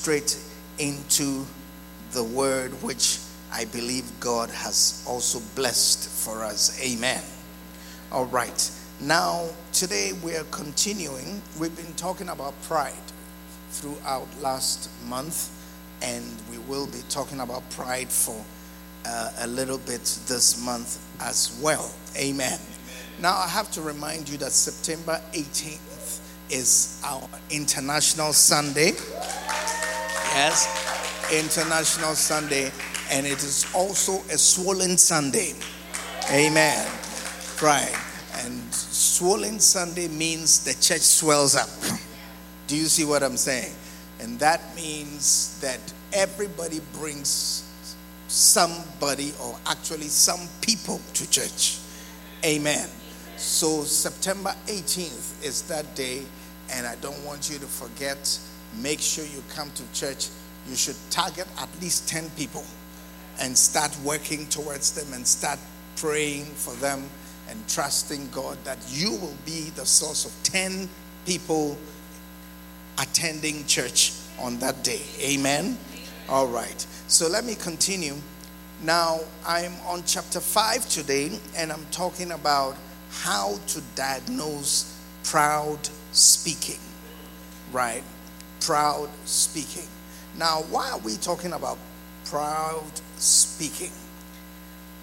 straight into the word which I believe God has also blessed for us. Amen. All right. Now, today we are continuing. We've been talking about pride throughout last month, and we will be talking about pride for uh, a little bit this month as well. Amen. Amen. Now, I have to remind you that September 18th is our International Sunday. Yes, International Sunday, and it is also a swollen Sunday. Amen. Right. And swollen Sunday means the church swells up. Do you see what I'm saying? And that means that everybody brings somebody or actually some people to church. Amen. So September 18th is that day, and I don't want you to forget. Make sure you come to church. You should target at least 10 people and start working towards them and start praying for them and trusting God that you will be the source of 10 people attending church on that day. Amen. All right. So let me continue. Now, I'm on chapter 5 today, and I'm talking about how to diagnose proud speaking. Right? Proud speaking. Now, why are we talking about proud speaking?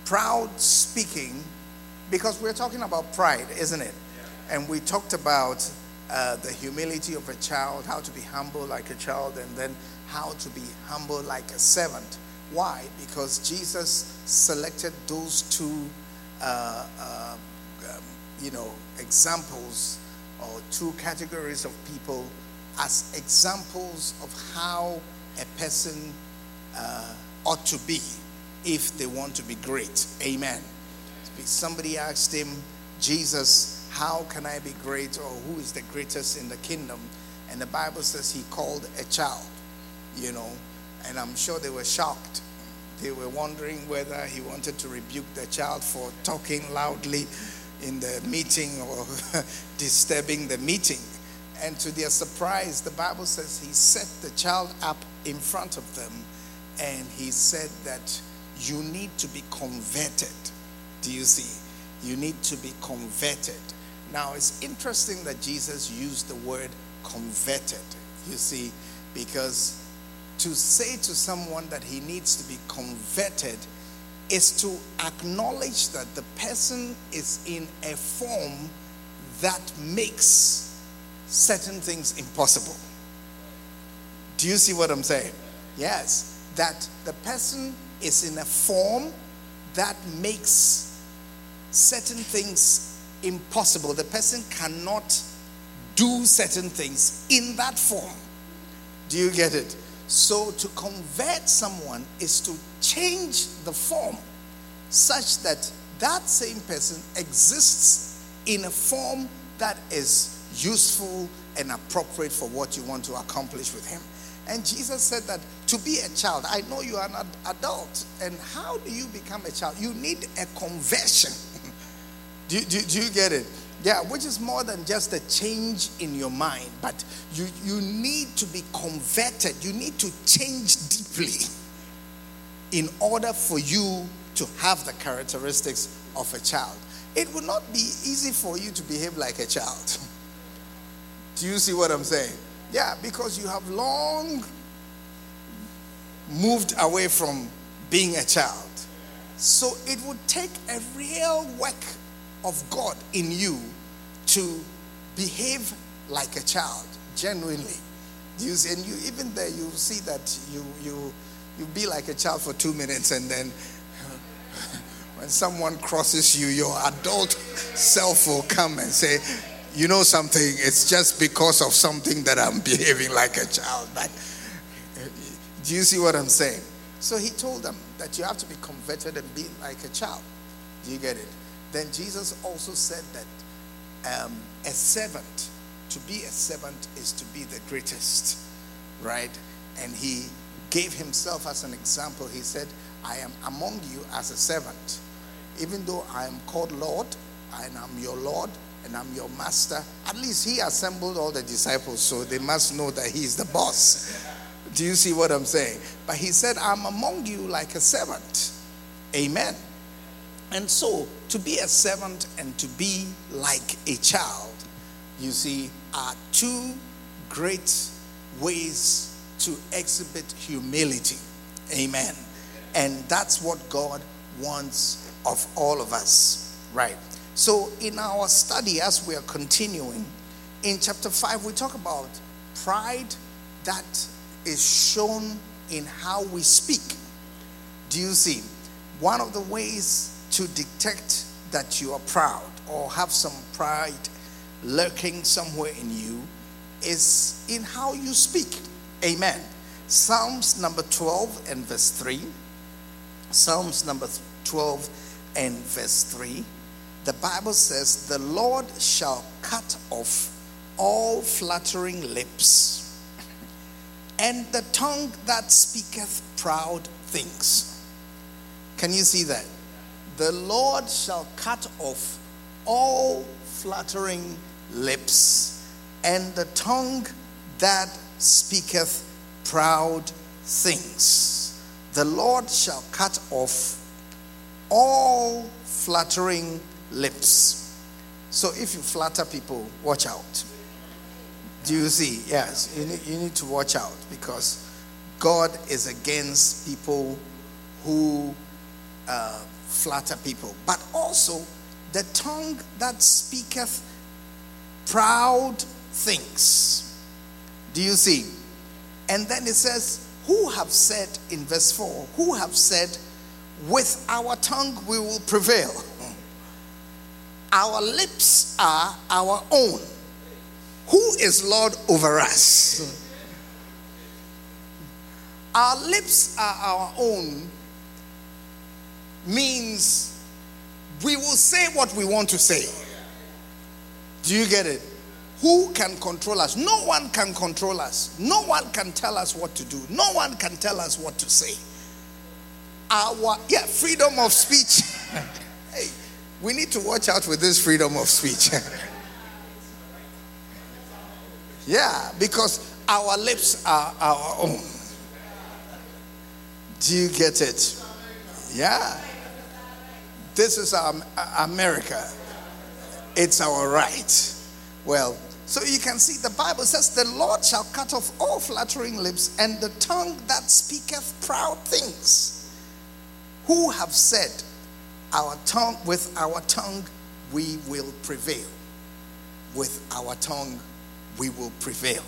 Proud speaking, because we're talking about pride, isn't it? And we talked about uh, the humility of a child, how to be humble like a child, and then how to be humble like a servant. Why? Because Jesus selected those two, uh, uh, um, you know, examples or two categories of people as examples of how a person uh, ought to be if they want to be great. Amen. Somebody asked him, Jesus, how can I be great or who is the greatest in the kingdom? And the Bible says he called a child you know, and I'm sure they were shocked. They were wondering whether he wanted to rebuke the child for talking loudly in the meeting or disturbing the meeting. And to their surprise, the Bible says he set the child up in front of them and he said that you need to be converted. Do you see? You need to be converted. Now, it's interesting that Jesus used the word converted, you see, because to say to someone that he needs to be converted is to acknowledge that the person is in a form that makes certain things impossible. Do you see what I'm saying? Yes, that the person is in a form that makes certain things impossible. The person cannot do certain things in that form. Do you get it? So, to convert someone is to change the form such that that same person exists in a form that is useful and appropriate for what you want to accomplish with him. And Jesus said that to be a child, I know you are an adult. And how do you become a child? You need a conversion. do, do, do you get it? Yeah, which is more than just a change in your mind, but you, you need to be converted. You need to change deeply in order for you to have the characteristics of a child. It would not be easy for you to behave like a child. Do you see what I'm saying? Yeah, because you have long moved away from being a child. So it would take a real work of God in you to behave like a child, genuinely. You see, and you even there you see that you you you be like a child for two minutes and then when someone crosses you, your adult self will come and say, you know something, it's just because of something that I'm behaving like a child. But do you see what I'm saying? So he told them that you have to be converted and be like a child. Do you get it? Then Jesus also said that um, a servant, to be a servant is to be the greatest, right? And he gave himself as an example. He said, I am among you as a servant. Even though I am called Lord, and I'm your Lord, and I'm your master, at least he assembled all the disciples, so they must know that he's the boss. Do you see what I'm saying? But he said, I'm among you like a servant. Amen. And so, to be a servant and to be like a child, you see, are two great ways to exhibit humility. Amen. And that's what God wants of all of us. Right. So, in our study, as we are continuing, in chapter 5, we talk about pride that is shown in how we speak. Do you see? One of the ways to detect that you are proud or have some pride lurking somewhere in you is in how you speak. Amen. Psalms number 12 and verse 3. Psalms number 12 and verse 3. The Bible says, The Lord shall cut off all flattering lips and the tongue that speaketh proud things. Can you see that? The Lord shall cut off all flattering lips and the tongue that speaketh proud things. The Lord shall cut off all flattering lips. So if you flatter people, watch out. Do you see? Yes, you need, you need to watch out because God is against people who uh, flatter people, but also the tongue that speaketh proud things. Do you see? And then it says, Who have said in verse 4, who have said, With our tongue we will prevail. Our lips are our own who is Lord over us? Our lips are our own means we will say what we want to say. Do you get it? Who can control us? No one can control us. No one can tell us what to do. No one can tell us what to say. Our yeah, freedom of speech. hey, we need to watch out with this freedom of speech. Yeah, because our lips are our own. Do you get it? Yeah. This is our America. It's our right. Well, so you can see the Bible says, The Lord shall cut off all flattering lips and the tongue that speaketh proud things. Who have said, Our tongue, with our tongue we will prevail. With our tongue we will prevail.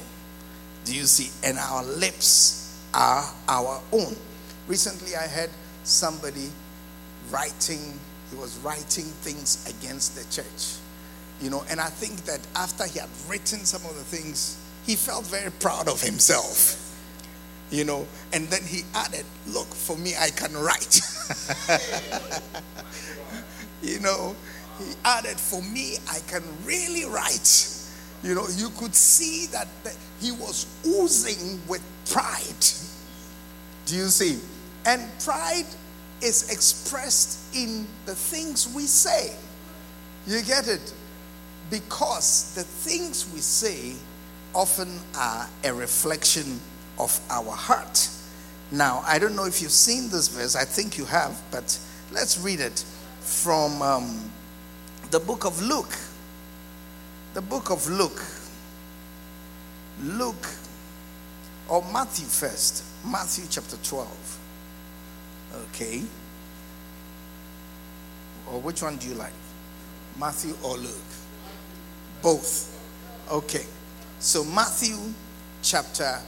Do you see? And our lips are our own. Recently, I had somebody writing, he was writing things against the church. You know, and I think that after he had written some of the things, he felt very proud of himself. You know, and then he added, Look, for me, I can write. you know, he added, For me, I can really write. You know, you could see that he was oozing with pride. Do you see? And pride is expressed in the things we say. You get it? Because the things we say often are a reflection of our heart. Now, I don't know if you've seen this verse, I think you have, but let's read it from um, the book of Luke. The book of Luke. Luke, or Matthew first. Matthew chapter 12. Okay. Or which one do you like? Matthew or Luke? Both. Okay. So Matthew chapter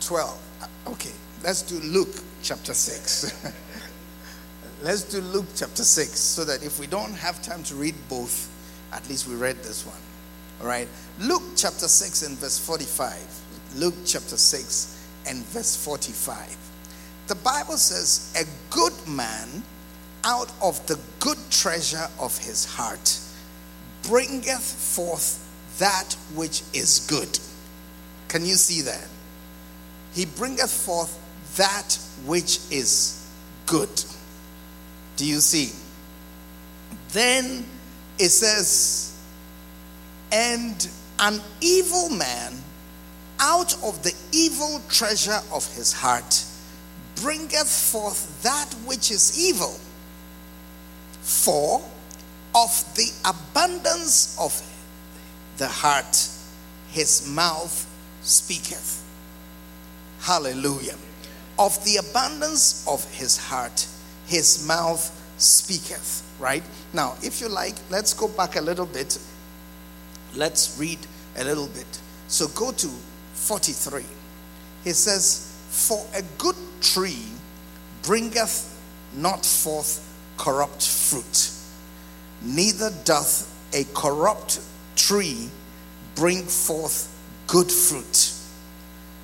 12. Okay. Let's do Luke chapter 6. Let's do Luke chapter 6 so that if we don't have time to read both, at least we read this one. All right. Luke chapter 6 and verse 45. Luke chapter 6 and verse 45. The Bible says, A good man out of the good treasure of his heart bringeth forth that which is good. Can you see that? He bringeth forth that which is good. Do you see? Then it says, and an evil man out of the evil treasure of his heart bringeth forth that which is evil. For of the abundance of the heart his mouth speaketh. Hallelujah. Of the abundance of his heart his mouth speaketh. Right? Now, if you like, let's go back a little bit. Let's read a little bit. So go to 43. He says, For a good tree bringeth not forth corrupt fruit, neither doth a corrupt tree bring forth good fruit.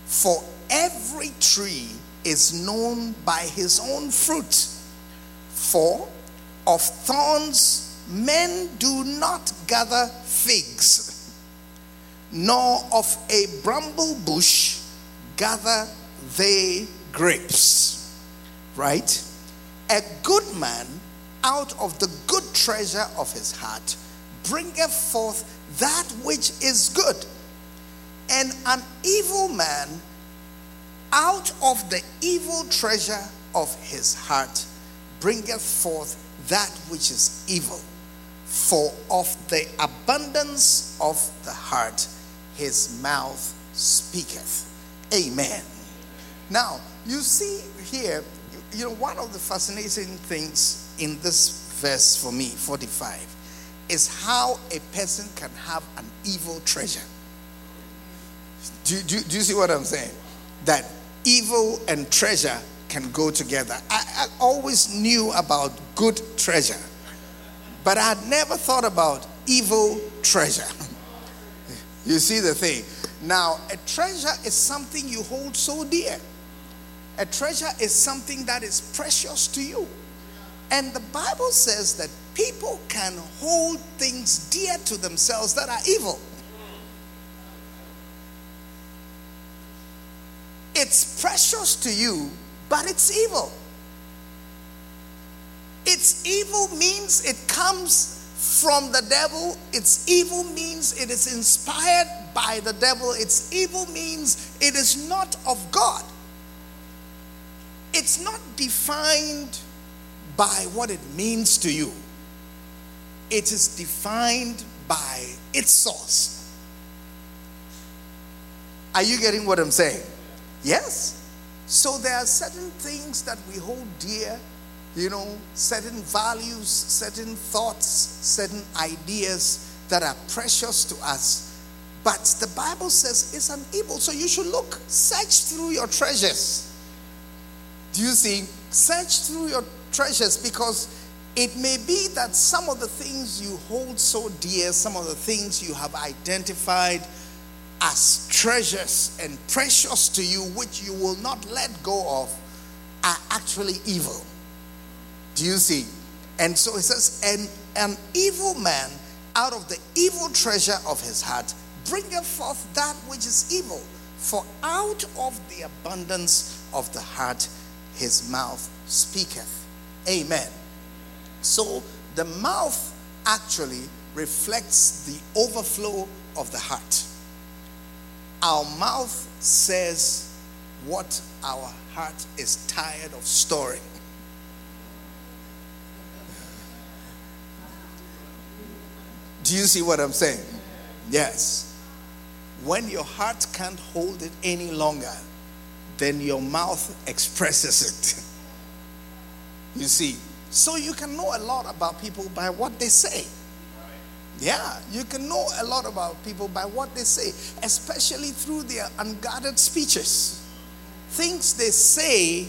For every tree is known by his own fruit. For of thorns men do not gather figs, nor of a bramble bush gather they grapes. Right? A good man out of the good treasure of his heart bringeth forth that which is good. And an evil man out of the evil treasure of his heart bringeth forth that which is evil. For of the abundance of the heart his mouth speaketh. Amen. Now, you see here, you know, one of the fascinating things in this verse for me, 45, is how a person can have an evil treasure. Do, do, do you see what I'm saying? That evil and treasure can go together. I, I always knew about good treasure, but I never thought about evil treasure. you see the thing? Now, a treasure is something you hold so dear. A treasure is something that is precious to you. And the Bible says that people can hold things dear to themselves that are evil. It's precious to you, but it's evil. It's evil means it comes from the devil. It's evil means it is inspired by the devil. It's evil means it is not of God. It's not defined by what it means to you, it is defined by its source. Are you getting what I'm saying? Yes. So there are certain things that we hold dear, you know, certain values, certain thoughts, certain ideas that are precious to us. But the Bible says it's an evil. So you should look, search through your treasures. Do you see? Search through your treasures because it may be that some of the things you hold so dear, some of the things you have identified as treasures and precious to you, which you will not let go of, are actually evil. Do you see? And so it says, and an evil man out of the evil treasure of his heart bringeth forth that which is evil. For out of the abundance of the heart his mouth speaketh. Amen. So the mouth actually reflects the overflow of the heart. Our mouth says what our heart is tired of storing. Do you see what I'm saying? Yes. When your heart can't hold it any longer, then your mouth expresses it. you see, so you can know a lot about people by what they say. Yeah, you can know a lot about people by what they say, especially through their unguarded speeches. Things they say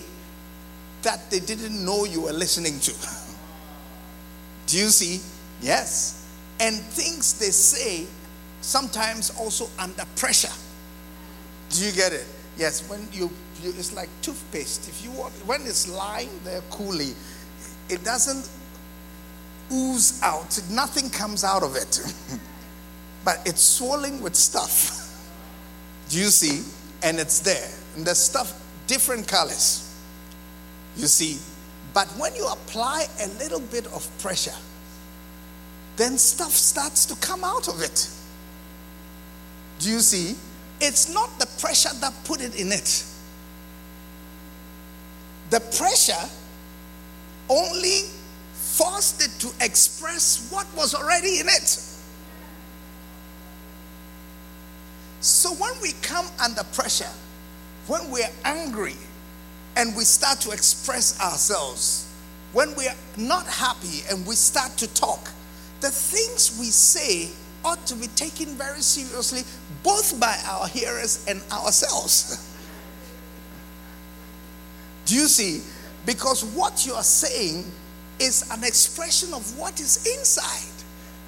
that they didn't know you were listening to. Do you see? Yes. And things they say sometimes also under pressure. Do you get it? Yes, when you, you it's like toothpaste. If you want, when it's lying there coolly, it doesn't ooze out. Nothing comes out of it, but it's swollen with stuff. Do you see? And it's there, and the stuff different colors. You see, but when you apply a little bit of pressure, then stuff starts to come out of it. Do you see? it's not the pressure that put it in it. The pressure only forced it to express what was already in it. So when we come under pressure, when we're angry and we start to express ourselves, when we're not happy and we start to talk, the things we say ought to be taken very seriously, both by our hearers and ourselves. Do you see? Because what you are saying is an expression of what is inside,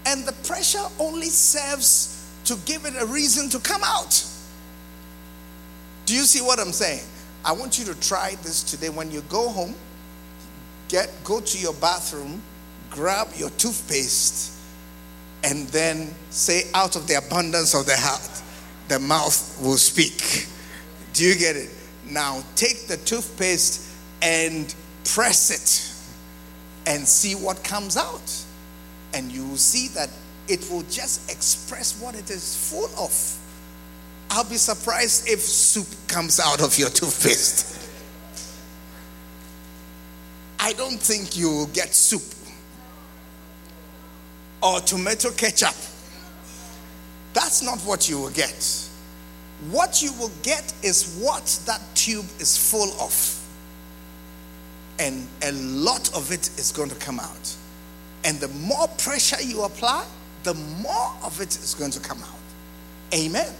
and the pressure only serves to give it a reason to come out. Do you see what I'm saying? I want you to try this today. When you go home, get go to your bathroom, grab your toothpaste, and then say, out of the abundance of the heart, the mouth will speak. Do you get it? Now take the toothpaste and press it and see what comes out. And you will see that it will just express what it is full of. I'll be surprised if soup comes out of your toothpaste. I don't think you will get soup or tomato ketchup. That's not what you will get. What you will get is what that tube is full of. And a lot of it is going to come out. And the more pressure you apply, the more of it is going to come out. Amen.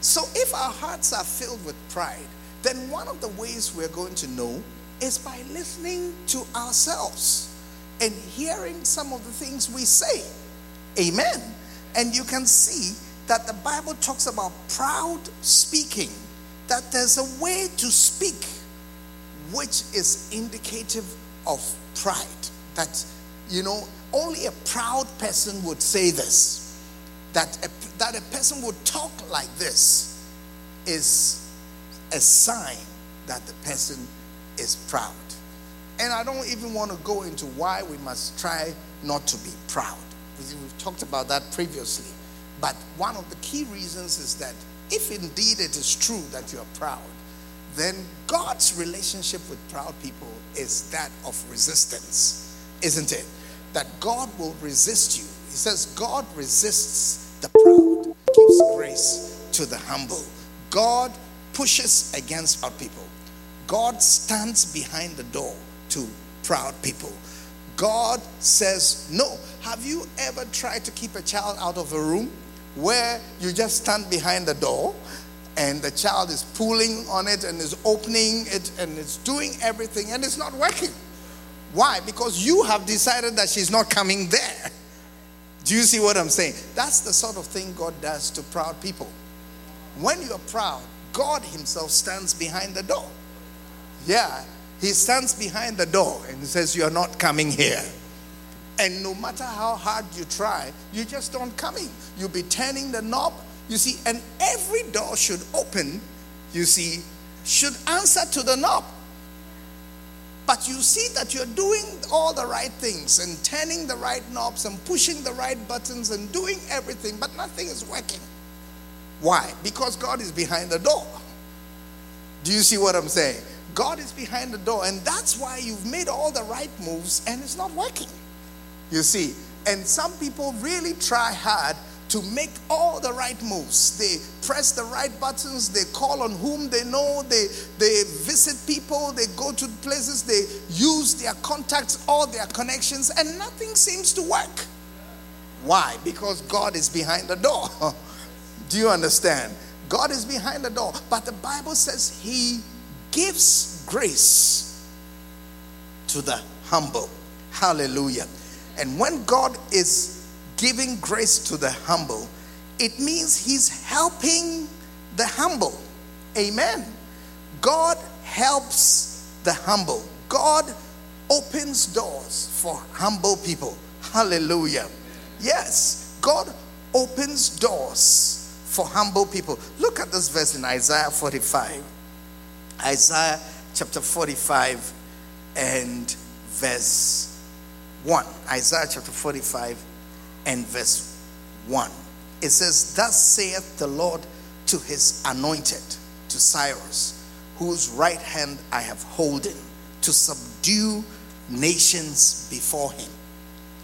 So if our hearts are filled with pride, then one of the ways we're going to know is by listening to ourselves and hearing some of the things we say. Amen. And you can see that the Bible talks about proud speaking, that there's a way to speak which is indicative of pride. That, you know, only a proud person would say this. That a, that a person would talk like this is a sign that the person is proud. And I don't even want to go into why we must try not to be proud. We've talked about that previously. But one of the key reasons is that if indeed it is true that you are proud, then God's relationship with proud people is that of resistance, isn't it? That God will resist you. He says, God resists the proud, gives grace to the humble. God pushes against proud people. God stands behind the door to proud people. God says, No. Have you ever tried to keep a child out of a room where you just stand behind the door and the child is pulling on it and is opening it and it's doing everything and it's not working? Why? Because you have decided that she's not coming there. Do you see what I'm saying? That's the sort of thing God does to proud people. When you're proud, God Himself stands behind the door. Yeah, he stands behind the door and He says, You are not coming here. And no matter how hard you try, you just don't come in. You'll be turning the knob, you see, and every door should open, you see, should answer to the knob. But you see that you're doing all the right things and turning the right knobs and pushing the right buttons and doing everything, but nothing is working. Why? Because God is behind the door. Do you see what I'm saying? God is behind the door, and that's why you've made all the right moves and it's not working. You see, and some people really try hard to make all the right moves. They press the right buttons, they call on whom they know, they, they visit people, they go to places, they use their contacts, all their connections, and nothing seems to work. Why? Because God is behind the door. Do you understand? God is behind the door, but the Bible says He gives grace to the humble. Hallelujah. And when God is giving grace to the humble, it means He's helping the humble. Amen. God helps the humble. God opens doors for humble people. Hallelujah. Yes, God opens doors for humble people. Look at this verse in Isaiah 45. Isaiah chapter 45 and verse 1. Isaiah chapter 45 and verse 1. It says, Thus saith the Lord to his anointed, to Cyrus, whose right hand I have holden, to subdue nations before him.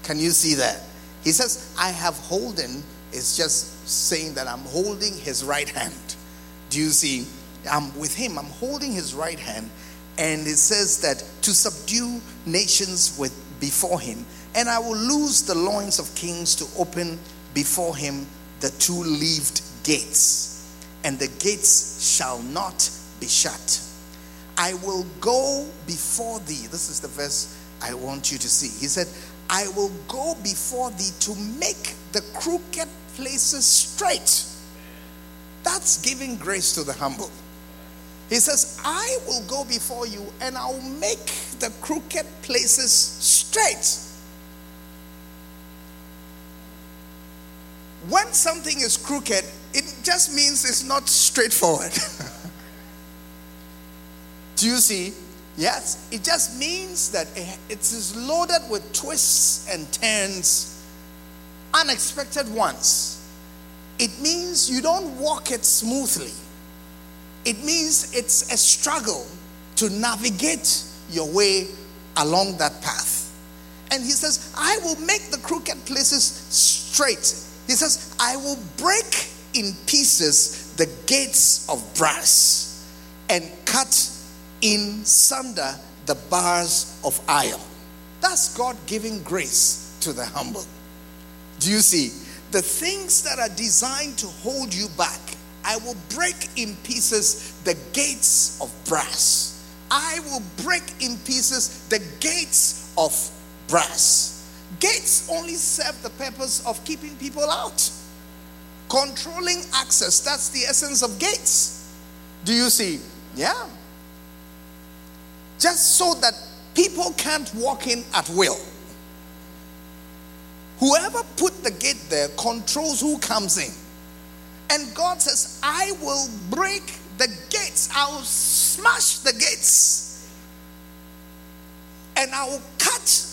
Can you see that? He says, I have holden, is just saying that I'm holding his right hand. Do you see? I'm with him, I'm holding his right hand. And it says that to subdue nations with before him, and I will loose the loins of kings to open before him the two leaved gates, and the gates shall not be shut. I will go before thee. This is the verse I want you to see. He said, I will go before thee to make the crooked places straight. That's giving grace to the humble. He says, I will go before you and I'll make the crooked places straight. When something is crooked, it just means it's not straightforward. Do you see? Yes, it just means that it is loaded with twists and turns, unexpected ones. It means you don't walk it smoothly. It means it's a struggle to navigate your way along that path. And he says, I will make the crooked places straight. He says, I will break in pieces the gates of brass and cut in sunder the bars of iron. That's God giving grace to the humble. Do you see? The things that are designed to hold you back, I will break in pieces the gates of brass. I will break in pieces the gates of brass. Gates only serve the purpose of keeping people out, controlling access. That's the essence of gates. Do you see? Yeah just so that people can't walk in at will. Whoever put the gate there controls who comes in. And God says, I will break the gates, I will smash the gates, and I will cut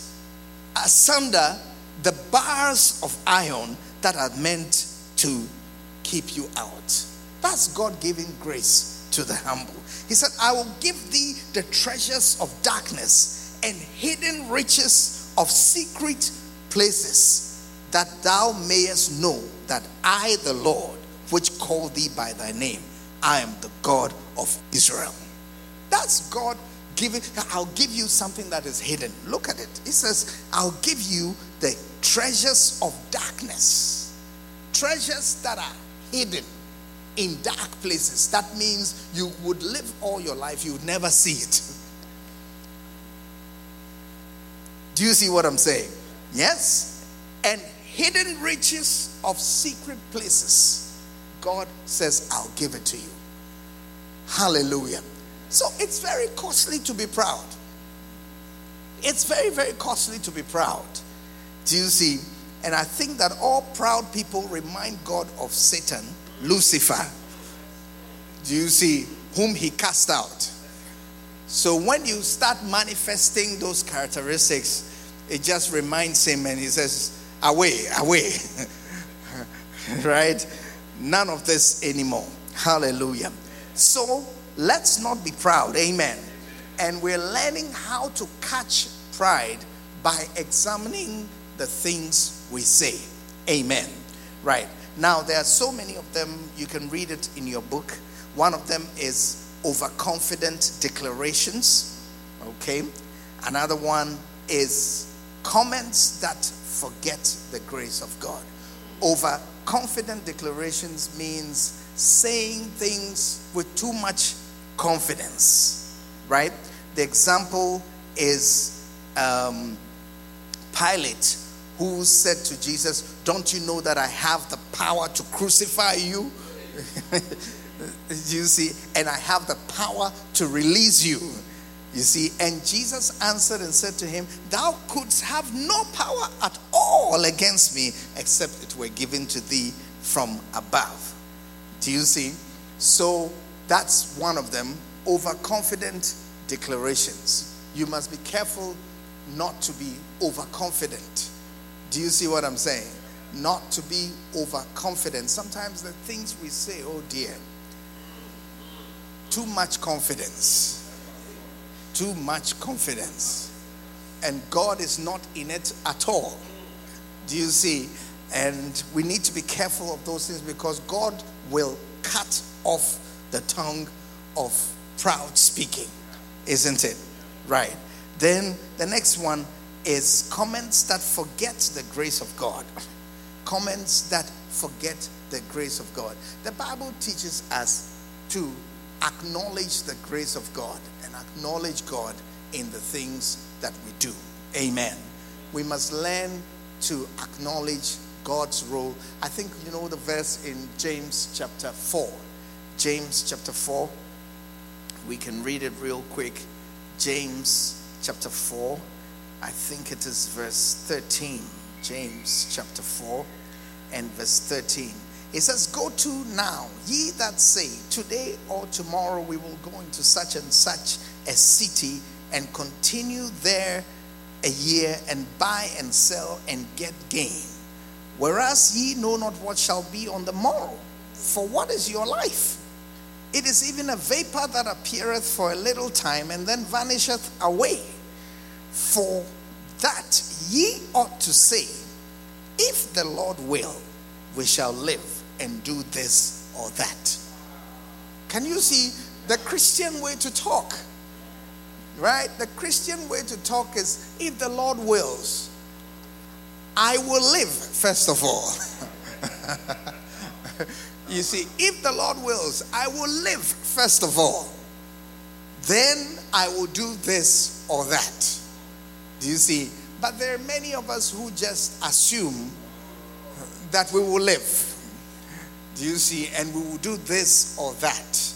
asunder the bars of iron that are meant to keep you out. That's God giving grace to the humble. He said, I will give thee the treasures of darkness and hidden riches of secret places, that thou mayest know that I, the Lord, which called thee by thy name, I am the God of Israel. That's God I'll give you something that is hidden. Look at it. It says, I'll give you the treasures of darkness, treasures that are hidden in dark places. That means you would live all your life, you would never see it. Do you see what I'm saying? Yes. And hidden riches of secret places. God says, I'll give it to you. Hallelujah. So it's very costly to be proud. It's very, very costly to be proud. Do you see? And I think that all proud people remind God of Satan Lucifer. Do you see whom he cast out? So when you start manifesting those characteristics, it just reminds him and he says, Away, away. right? None of this anymore. Hallelujah. So let's not be proud. Amen. And we're learning how to catch pride by examining the things we say. Amen. Right. Now, there are so many of them, you can read it in your book. One of them is overconfident declarations. Okay. Another one is comments that forget the grace of God. Overconfident declarations means saying things with too much confidence, right? The example is um, Pilate who said to Jesus, Don't you know that I have the power to crucify you? you see, and I have the power to release you. You see, and Jesus answered and said to him, Thou couldst have no power at all against me except it were given to thee from above. Do you see? So that's one of them overconfident declarations. You must be careful not to be overconfident do you see what I'm saying? not to be overconfident. Sometimes the things we say, oh dear, too much confidence. Too much confidence. And God is not in it at all. Do you see? And we need to be careful of those things because God will cut off the tongue of proud speaking, isn't it? Right. Then the next one is comments that forget the grace of God. Comments that forget the grace of God. The Bible teaches us to acknowledge the grace of God and acknowledge God in the things that we do. Amen. We must learn to acknowledge God's role. I think you know the verse in James chapter 4. James chapter 4. We can read it real quick. James chapter 4. I think it is verse 13. James chapter 4 and verse 13. It says, Go to now, ye that say, Today or tomorrow we will go into such and such a city and continue there a year and buy and sell and get gain. Whereas ye know not what shall be on the morrow. For what is your life? It is even a vapor that appeareth for a little time and then vanisheth away. For that ye ought to say, If the Lord will, we shall live and do this or that. Can you see the Christian way to talk? Right? The Christian way to talk is if the Lord wills, I will live, first of all. you see, if the Lord wills, I will live, first of all. Then I will do this or that. Do you see? But there are many of us who just assume that we will live. Do you see? And we will do this or that.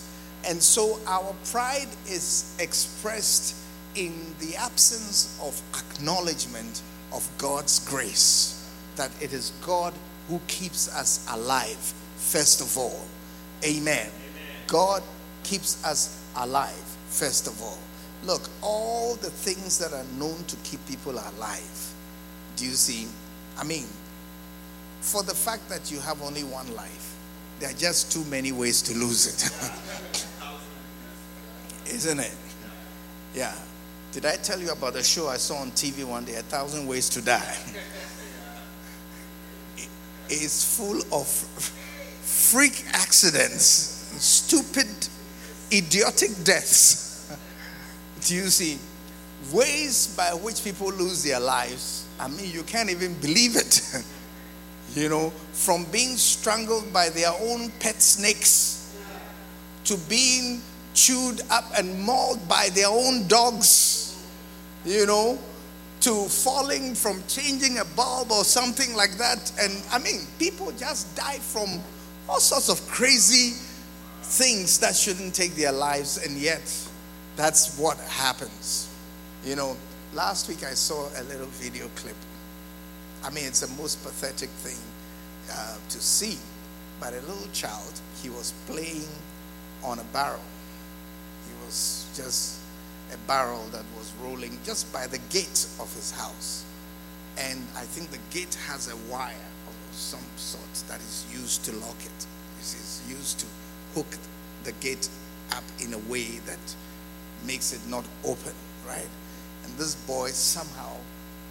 And so our pride is expressed in the absence of acknowledgement of God's grace. That it is God who keeps us alive, first of all. Amen. Amen. God keeps us alive, first of all. Look, all the things that are known to keep people alive, do you see? I mean, for the fact that you have only one life, there are just too many ways to lose it. Isn't it? Yeah. Did I tell you about the show I saw on TV one day, A Thousand Ways to Die? It is full of freak accidents, stupid, idiotic deaths. Do you see? Ways by which people lose their lives. I mean, you can't even believe it. you know, from being strangled by their own pet snakes to being chewed up and mauled by their own dogs, you know, to falling from changing a bulb or something like that. And I mean, people just die from all sorts of crazy things that shouldn't take their lives, and yet that's what happens. You know, last week I saw a little video clip I mean, it's the most pathetic thing uh, to see. But a little child, he was playing on a barrel. He was just a barrel that was rolling just by the gate of his house. And I think the gate has a wire some sort that is used to lock it. This is used to hook the gate up in a way that makes it not open, right? And this boy somehow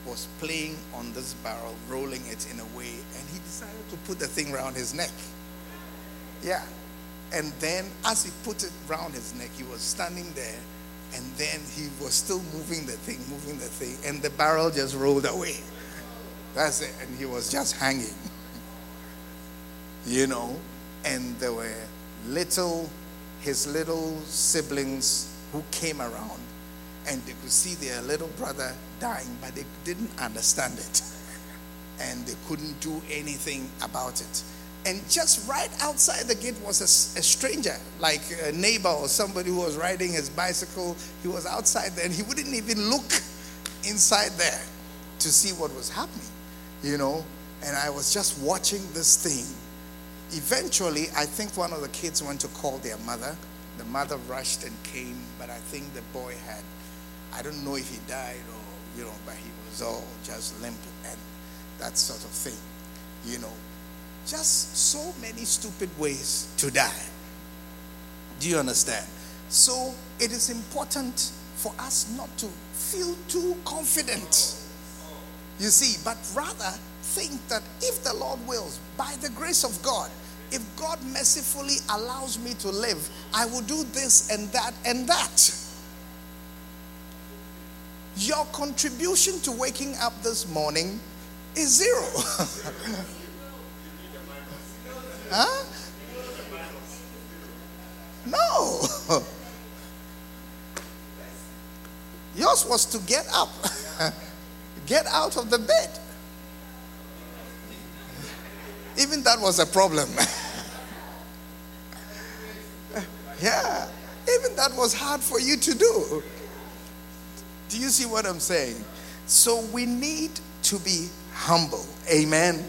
was playing on this barrel, rolling it in a way, and he decided to put the thing around his neck. Yeah. And then, as he put it around his neck, he was standing there, and then he was still moving the thing, moving the thing, and the barrel just rolled away. That's it. And he was just hanging. You know? And there were little, his little siblings who came around and they could see their little brother dying, but they didn't understand it. And they couldn't do anything about it. And just right outside the gate was a, a, stranger, like a neighbor or somebody who was riding his bicycle. He was outside there and he wouldn't even look inside there to see what was happening, you know. And I was just watching this thing. Eventually, I think one of the kids went to call their mother. The mother rushed and came, but I think the boy had I don't know if he died or, you know, but he was all just limp and that sort of thing. you know, just so many stupid ways to die. Do you understand? So it is important for us not to feel too confident. You see, but rather think that if the Lord wills, by the grace of God, if God mercifully allows me to live, I will do this and that and that. Your contribution to waking up this morning is zero. huh? No. Yours was to get up, get out of the bed. Even that was a problem. yeah, even that was hard for you to do. Do you see what I'm saying? So we need to be humble. Amen.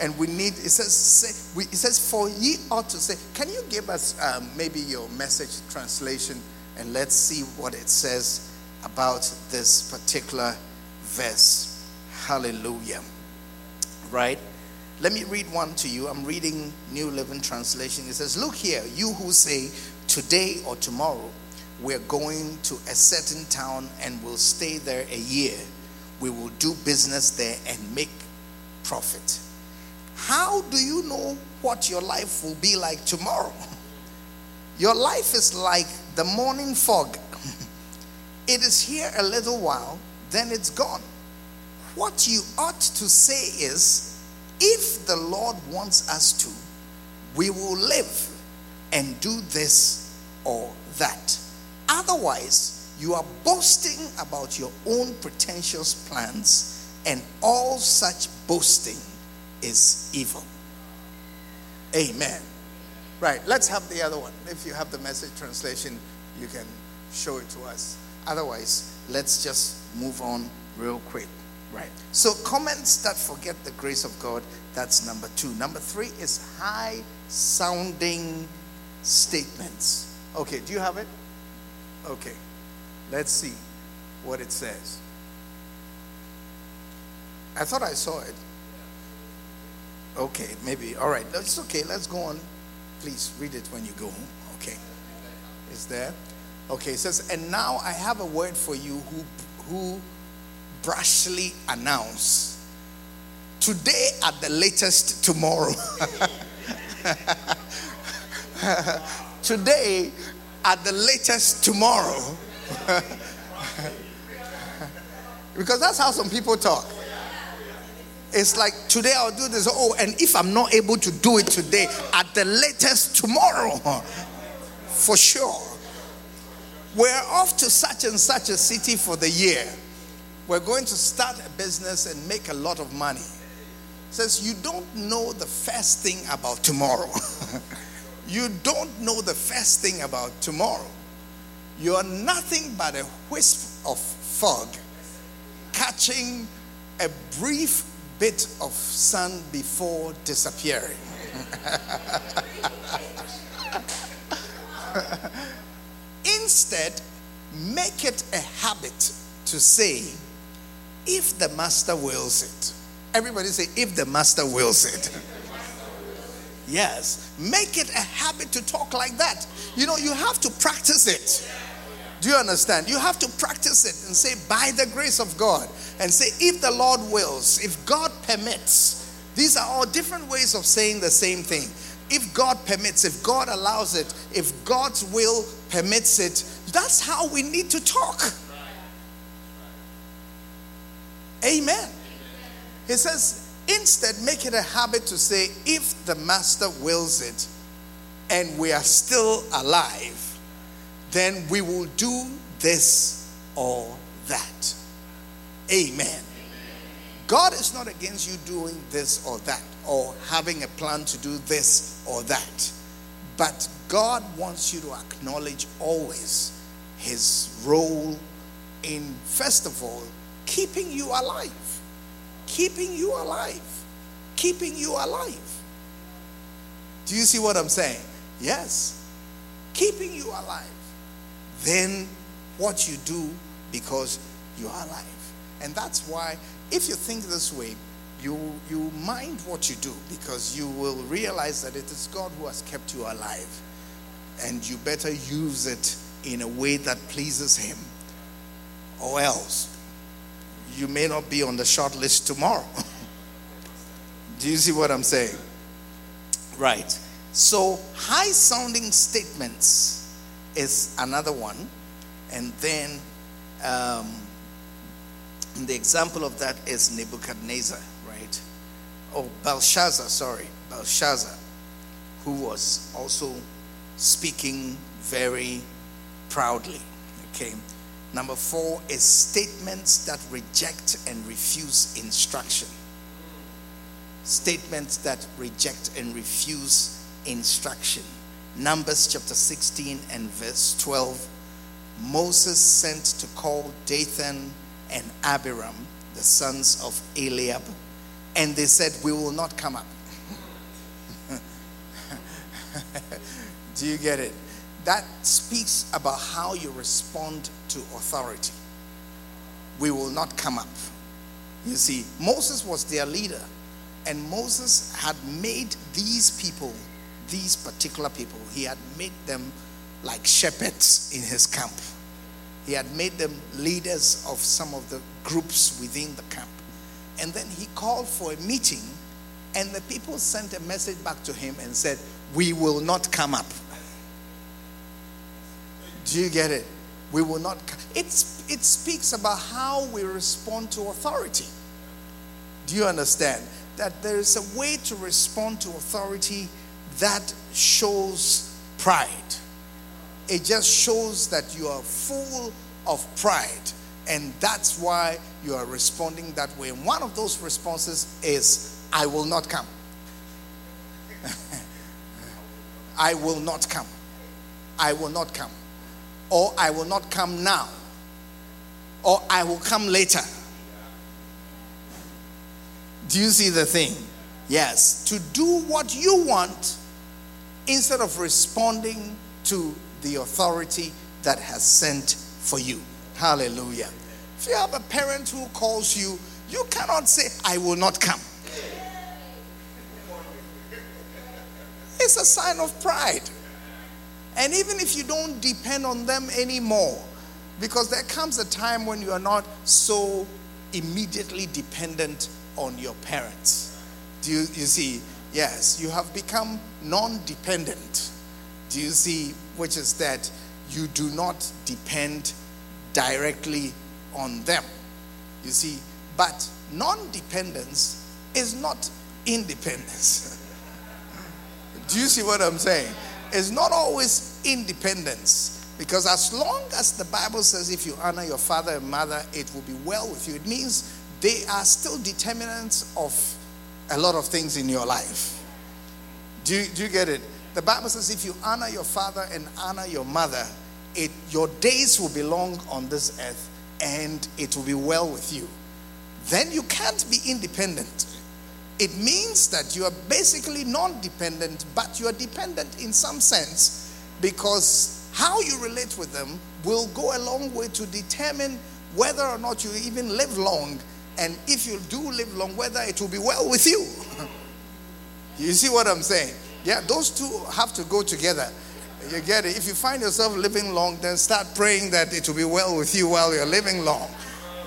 And we need, it says, say, we, it says, for ye ought to say. Can you give us um, maybe your message translation and let's see what it says about this particular verse? Hallelujah. Right? Let me read one to you. I'm reading New Living Translation. It says, Look here, you who say, today or tomorrow, we're going to a certain town and we'll stay there a year. We will do business there and make profit. How do you know what your life will be like tomorrow? Your life is like the morning fog. it is here a little while, then it's gone. What you ought to say is, if the Lord wants us to, we will live and do this or that. Otherwise, you are boasting about your own pretentious plans, and all such boasting is evil. Amen. Right, let's have the other one. If you have the message translation, you can show it to us. Otherwise, let's just move on real quick. Right. So comments that forget the grace of God, that's number two. Number three is high sounding statements. Okay, do you have it? Okay. Let's see what it says. I thought I saw it. Okay, maybe. All right. It's okay. Let's go on. Please read it when you go home. Okay. Is there? Okay, it says, and now I have a word for you who who brashly announce today at the latest tomorrow. today at the latest tomorrow. because that's how some people talk. It's like today I'll do this. Oh, and if I'm not able to do it today, at the latest tomorrow, for sure. We're off to such and such a city for the year we're going to start a business and make a lot of money. Says you don't know the first thing about tomorrow. you don't know the first thing about tomorrow. You are nothing but a wisp of fog catching a brief bit of sun before disappearing. Instead, make it a habit to say, if the master wills it. Everybody say, if the master wills it. Yes. Make it a habit to talk like that. You know, you have to practice it. Do you understand? You have to practice it and say, by the grace of God, and say, if the Lord wills, if God permits. These are all different ways of saying the same thing. If God permits, if God allows it, if God's will permits it, that's how we need to talk. Amen. He says, instead, make it a habit to say, if the master wills it and we are still alive, then we will do this or that. Amen. God is not against you doing this or that or having a plan to do this or that. But God wants you to acknowledge always his role in, first of all, keeping you alive. Keeping you alive. Keeping you alive. Do you see what I'm saying? Yes. Keeping you alive. Then what you do because you are alive. And that's why, if you think this way, you, you mind what you do because you will realize that it is God who has kept you alive. And you better use it in a way that pleases Him, or else you may not be on the short list tomorrow. do you see what I'm saying? Right. So, high sounding statements is another one. And then um, the example of that is Nebuchadnezzar right? oh, Belshazzar, sorry, Belshazzar, who was also speaking very proudly. Okay. Number four is statements that reject and refuse instruction. Statements that reject and refuse instruction. Numbers chapter 16 and verse 12. Moses sent to call Dathan and Abiram, the sons of Eliab, and they said, We will not come up. Do you get it? That speaks about how you respond to authority. We will not come up. You see, Moses was their leader, and Moses had made these people, these particular people, he had made them like shepherds in his camp. He had made them leaders of some of the groups within the camp. And then he called for a meeting, and the people sent a message back to him and said, We will not come up. Do you get it? We will not. It's, it speaks about how we respond to authority. Do you understand? That there is a way to respond to authority that shows pride. It just shows that you are full of pride. And that's why you are responding that way. And one of those responses is, I will not come. I will not come. I will not come. Or I will not come now. Or I will come later. Do you see the thing? Yes. To do what you want instead of responding to the authority that has sent for you. Hallelujah. If you have a parent who calls you, you cannot say, I will not come. It's a sign of pride. And even if you don't depend on them anymore, because there comes a time when you are not so immediately dependent on your parents. Do you, you see? Yes, you have become non dependent. Do you see? Which is that you do not depend directly on them. You see, but non dependence is not independence. Do you see what I'm saying? It's not always independence. Because as long as the Bible says if you honor your father and mother, it will be well with you, it means they are still determinants of a lot of things in your life. Do you, do you get it? The Bible says if you honor your father and honor your mother, it, your days will be long on this earth and it will be well with you. Then you can't be independent. It means that you are basically non dependent, but you are dependent in some sense because how you relate with them will go a long way to determine whether or not you even live long, and if you do live long, whether it will be well with you. you see what I'm saying? Yeah, those two have to go together. You get it? If you find yourself living long, then start praying that it will be well with you while you're living long.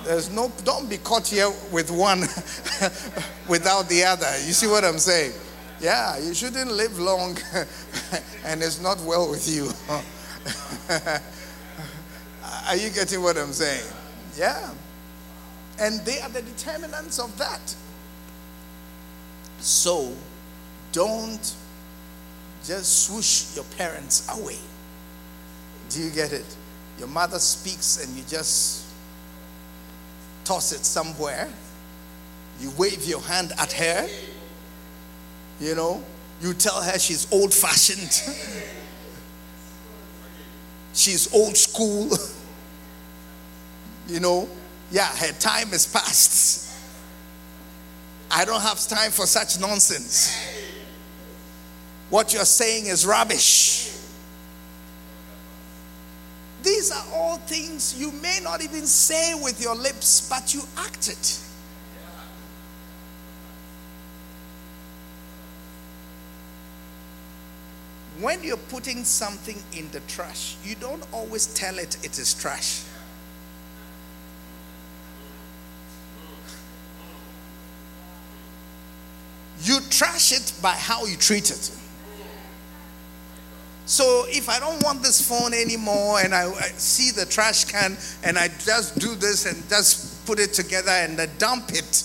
There's no, don't be caught here with one without the other. You see what I'm saying? Yeah, you shouldn't live long and it's not well with you. are you getting what I'm saying? Yeah. And they are the determinants of that. So don't just swoosh your parents away. Do you get it? Your mother speaks and you just toss it somewhere. You wave your hand at her. You know, you tell her she's old fashioned, she's old school. you know, yeah, her time is past. I don't have time for such nonsense. What you're saying is rubbish. These are all things you may not even say with your lips, but you act it. When you're putting something in the trash, you don't always tell it it is trash. You trash it by how you treat it. So if I don't want this phone anymore and I, I, see the trash can and I just do this and just put it together and I dump it,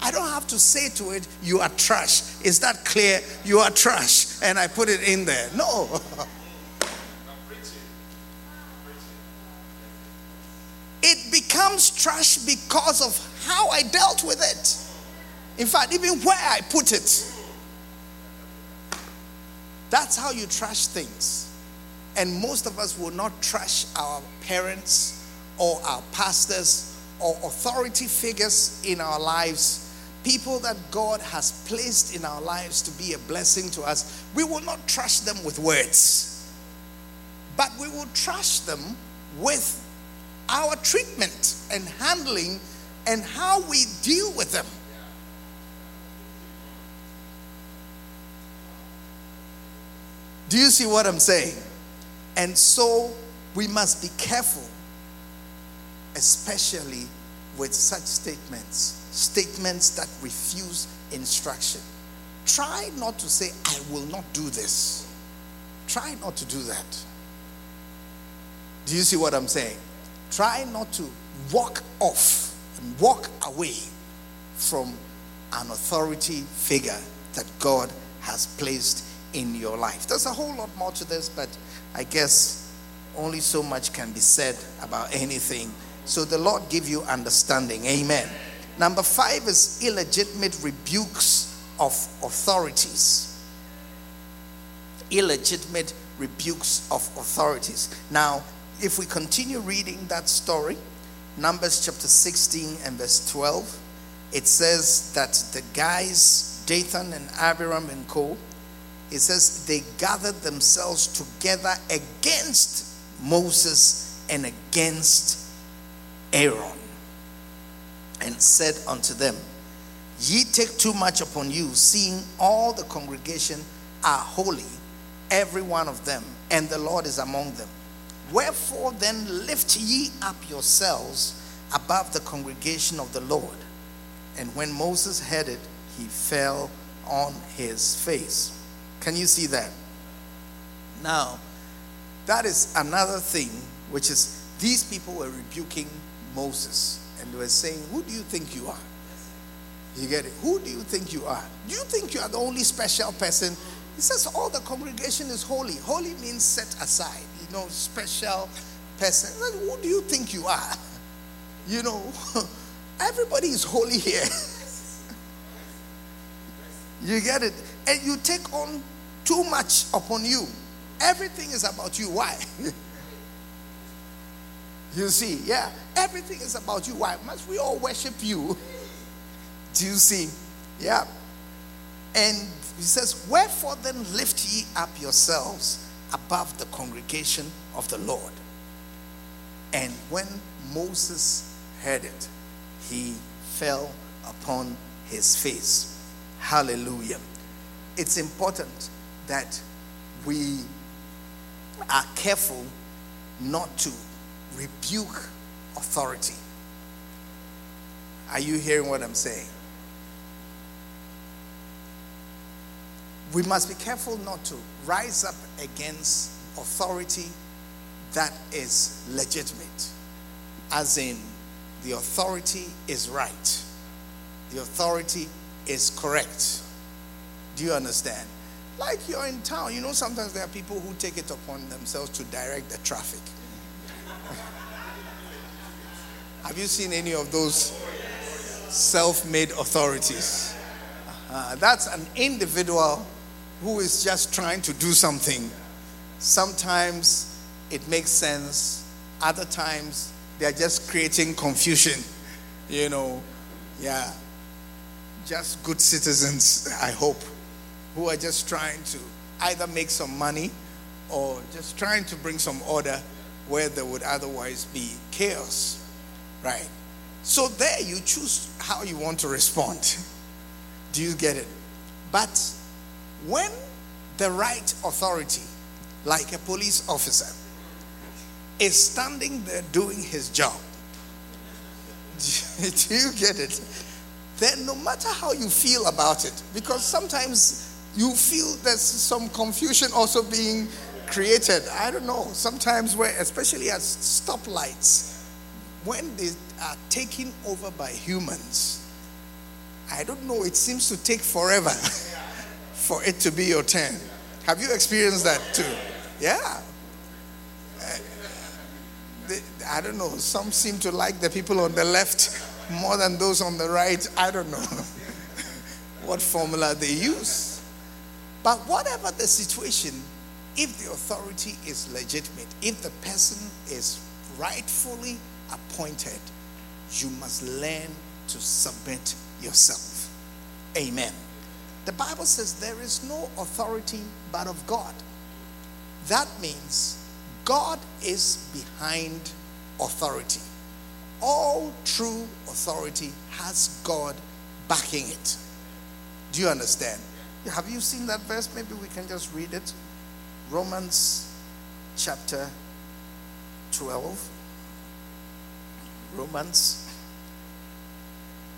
I don't have to say to it, You are trash. Is that clear? You are trash. And I put it in there. No. it becomes trash because of how I dealt with it. In fact, even where I put it. That's how you trash things. And most of us will not trash our parents or our pastors or authority figures in our lives, people that God has placed in our lives to be a blessing to us. We will not trash them with words, but we will trash them with our treatment and handling and how we deal with them. Do you see what I'm saying? And so we must be careful, especially with such statements, statements that refuse instruction. Try not to say, I will not do this. Try not to do that. Do you see what I'm saying? Try not to walk off and walk away from an authority figure that God has placed in your life. There's a whole lot more to this, but I guess only so much can be said about anything. So the Lord give you understanding. Amen. Number five is illegitimate rebukes of authorities. Illegitimate rebukes of authorities. Now, if we continue reading that story, Numbers chapter 16 and verse 12, it says that the guys, Dathan and Abiram and Co., it says they gathered themselves together against Moses and against Aaron and said unto them, Ye take too much upon you, seeing all the congregation are holy, every one of them, and the Lord is among them. Wherefore then lift ye up yourselves above the congregation of the Lord. And when Moses heard it, he fell on his face. Can you see that? Now, that is another thing, which is these people were rebuking Moses and they were saying, Who do you think you are? You get it? Who do you think you are? Do you think you are the only special person? He says, All the congregation is holy. Holy means set aside, you know, special person. Who do you think you are? You know, everybody is holy here. You get it? And you take on too much upon you. Everything is about you. Why? you see, yeah, everything is about you. Why? Must we all worship you? Do you see? Yeah. And he says, Wherefore then lift ye up yourselves above the congregation of the Lord. And when Moses heard it, he fell upon his face. Hallelujah. It's important that we are careful not to rebuke authority. Are you hearing what I'm saying? We must be careful not to rise up against authority that is legitimate, as in the authority is right, the authority is correct. Do you understand? Like you're in town, you know, sometimes there are people who take it upon themselves to direct the traffic. Have you seen any of those self made authorities? Uh, that's an individual who is just trying to do something. Sometimes it makes sense, other times they're just creating confusion. You know, yeah just good citizens, I hope, who are just trying to either make some money or just trying to bring some order where there would otherwise be chaos. Right? So there you choose how you want to respond. Do you get it? But when the right authority, like a police officer, is standing there doing his job, do you get it? Then, no matter how you feel about it, because sometimes you feel there's some confusion also being created. I don't know. Sometimes, where, especially at stoplights, when they are taken over by humans, I don't know, it seems to take forever for it to be your turn. Have you experienced that too? Yeah. Uh, I don't know. Some seem to like the people on the left more than those on the right. I don't know what formula they use. But whatever the situation, if the authority is legitimate, if the person is rightfully appointed, you must learn to submit yourself. Amen. The Bible says there is no authority but of God. That means God is behind authority. All true authority has God backing it. Do you understand? Have you seen that verse? Maybe we can just read it. Romans chapter 12. Romans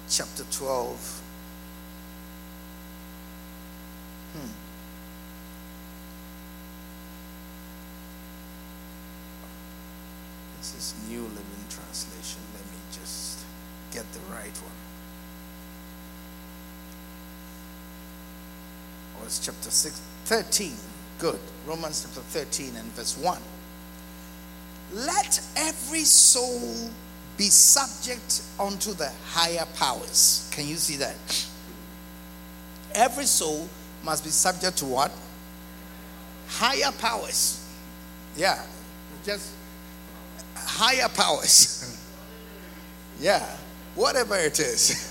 chapter 12. Hmm. This is New Living Translation. Let me just get the right one. It's chapter 6, 13. Good. Romans chapter 13 and verse 1. Let every soul be subject unto the higher powers. Can you see that? Every soul must be subject to what? Higher powers. Yeah. Just higher powers. yeah, whatever it is.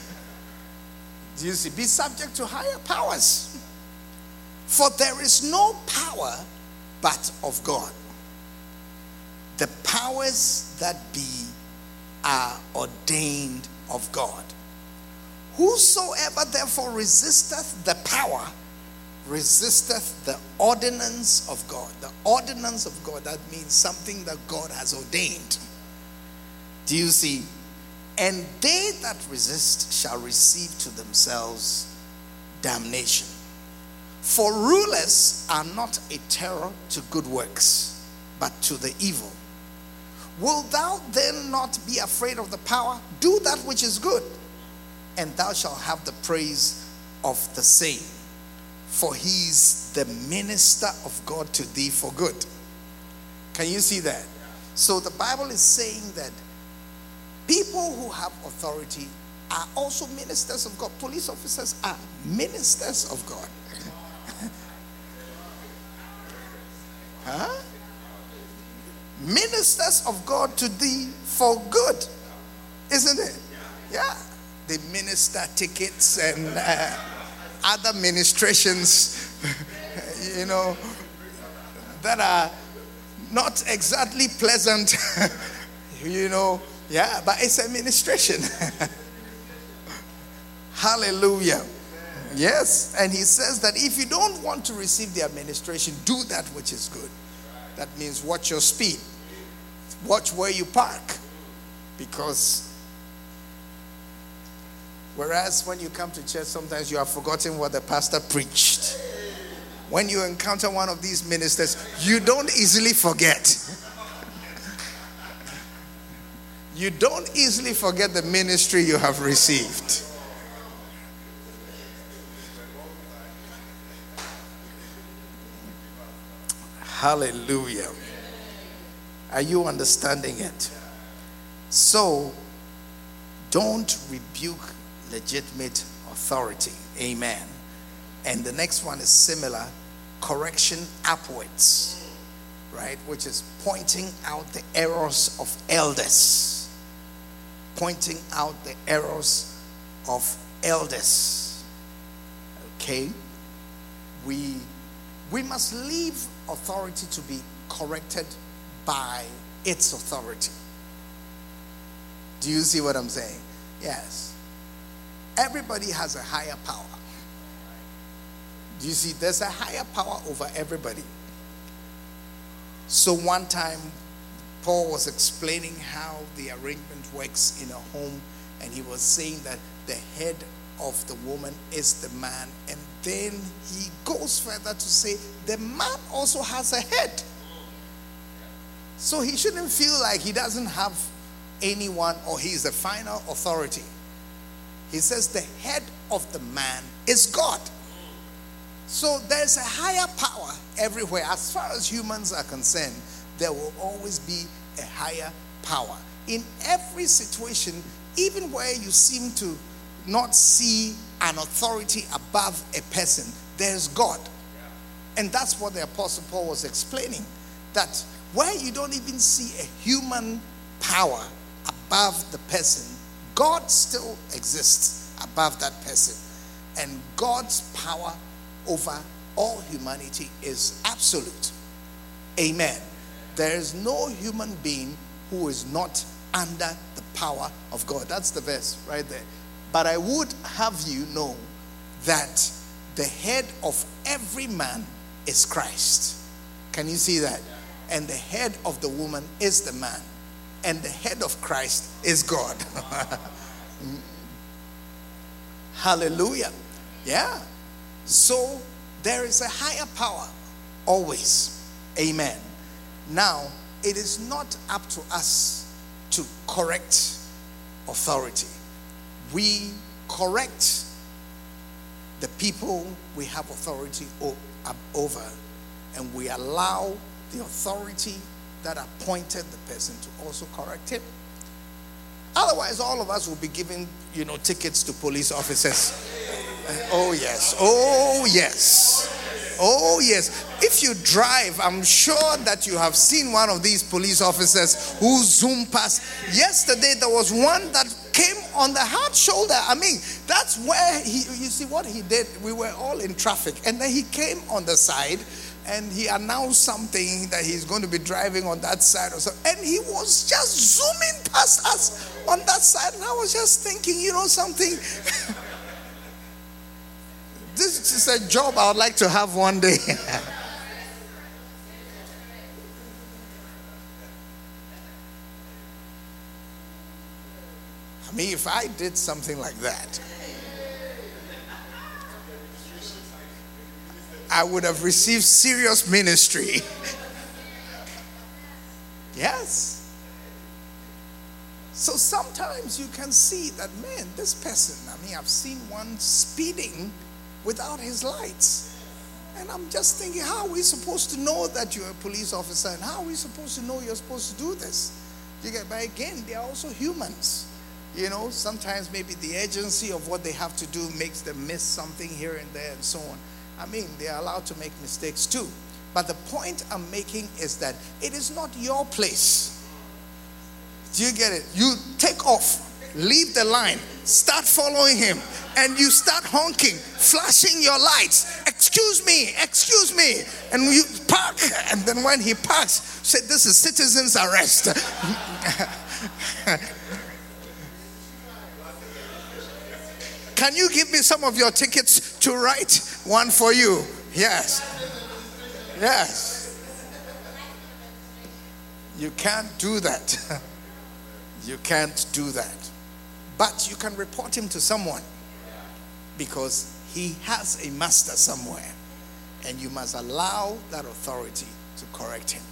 Do you see? Be subject to higher powers. For there is no power but of God. The powers that be are ordained of God. Whosoever therefore resisteth the power resisteth the ordinance of God. The ordinance of God, that means something that God has ordained. Do you see? And they that resist shall receive to themselves damnation. For rulers are not a terror to good works, but to the evil. Wilt thou then not be afraid of the power? Do that which is good, and thou shalt have the praise of the same for he is the minister of God to thee for good. Can you see that? So the Bible is saying that people who have authority are also ministers of God. Police officers are ministers of God. Huh? Ministers of God to thee for good, isn't it? Yeah. They minister tickets and. Uh, other ministrations, you know, that are not exactly pleasant, you know. Yeah, but it's administration. Hallelujah. Yes, and he says that if you don't want to receive the administration, do that which is good. That means watch your speed, watch where you park, because Whereas when you come to church, sometimes you have forgotten what the pastor preached. When you encounter one of these ministers, you don't easily forget. you don't easily forget the ministry you have received. Hallelujah. Are you understanding it? So, don't rebuke legitimate authority. Amen. And the next one is similar correction upwards, right? Which is pointing out the errors of elders. Pointing out the errors of elders. Okay? We we must leave authority to be corrected by its authority. Do you see what I'm saying? Yes. Everybody has a higher power. Do you see? There's a higher power over everybody. So one time, Paul was explaining how the arrangement works in a home, and he was saying that the head of the woman is the man. And then he goes further to say the man also has a head. So he shouldn't feel like he doesn't have anyone or he's the final authority. He says the head of the man is God. So there's a higher power everywhere. As far as humans are concerned, there will always be a higher power. In every situation, even where you seem to not see an authority above a person, there's God. And that's what the Apostle Paul was explaining. That where you don't even see a human power above the person, God still exists above that person. And God's power over all humanity is absolute. Amen. There is no human being who is not under the power of God. That's the verse right there. But I would have you know that the head of every man is Christ. Can you see that? And the head of the woman is the man. And the head of Christ is God. Hallelujah. Yeah. So there is a higher power always. Amen. Now, it is not up to us to correct authority. We correct the people we have authority over, and we allow the authority that appointed the person to also correct him. Otherwise, all of us will be giving, you know, tickets to police officers. Uh, oh, yes. Oh, yes. Oh, yes. If you drive, I'm sure that you have seen one of these police officers who zoom past. Yesterday, there was one that on the hard shoulder. I mean, that's where he, you see what he did. We were all in traffic, and then he came on the side and he announced something that he's going to be driving on that side or so and he was just zooming past us on that side and i was just thinking you know something this is a job i would like to have one day i mean if i did something like that I would have received serious ministry. yes. So sometimes you can see that, man, this person, I mean, I've seen one speeding without his lights. And I'm just thinking, how are we supposed to know that you're a police officer? And how are we supposed to know you're supposed to do this? You get, but again, they are also humans. You know, sometimes maybe the agency of what they have to do makes them miss something here and there and so on. I mean, they are allowed to make mistakes too. But the point I'm making is that it is not your place. Do you get it? You take off, leave the line, start following him, and you start honking, flashing your lights. Excuse me, excuse me. And you park. And then when he parks, say, This is citizen's arrest. Can you give me some of your tickets to write one for you? Yes. Yes. You can't do that. you can't do that. But you can report him to someone because he has a master somewhere and you must allow that authority to correct him.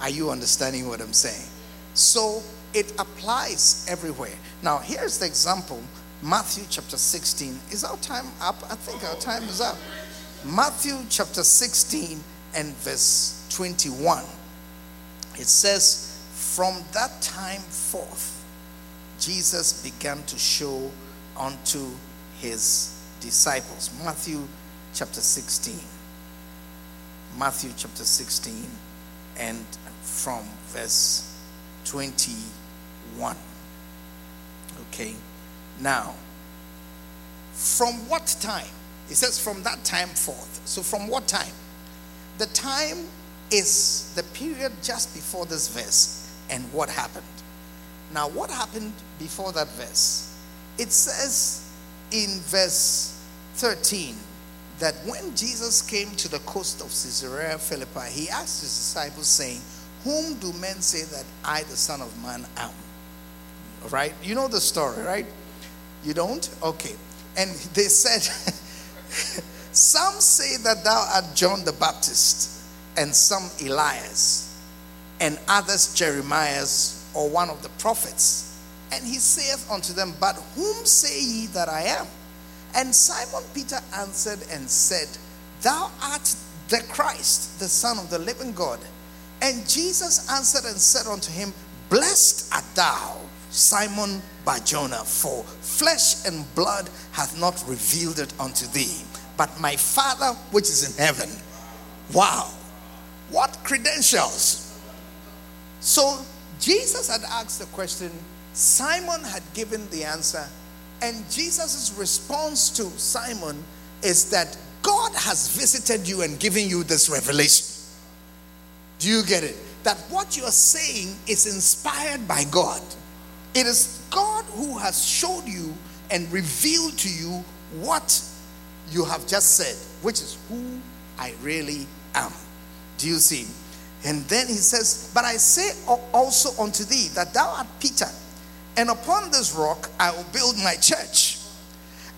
Are you understanding what I'm saying? So it applies everywhere. Now, here's the example Matthew chapter 16. Is our time up? I think our time is up. Matthew chapter 16 and verse 21. It says, From that time forth, Jesus began to show unto his disciples. Matthew chapter 16. Matthew chapter 16 and from verse 21. Okay. Now, from what time? It says from that time forth. So, from what time? The time is the period just before this verse and what happened. Now, what happened before that verse? It says in verse 13 that when Jesus came to the coast of Caesarea Philippi, he asked his disciples, saying, Whom do men say that I, the Son of Man, am? Right? You know the story, right? You don't? Okay. And they said, Some say that thou art John the Baptist, and some Elias, and others Jeremias or one of the prophets. And he saith unto them, But whom say ye that I am? And Simon Peter answered and said, Thou art the Christ, the Son of the living God. And Jesus answered and said unto him, Blessed art thou, Simon Barjona, for flesh and blood hath not revealed it unto thee, but my Father which is in heaven. Wow, what credentials! So Jesus had asked the question, Simon had given the answer, and Jesus' response to Simon is that God has visited you and given you this revelation. Do you get it? That what you are saying is inspired by God. It is God who has showed you and revealed to you what you have just said, which is who I really am. Do you see? And then he says, But I say also unto thee that thou art Peter, and upon this rock I will build my church,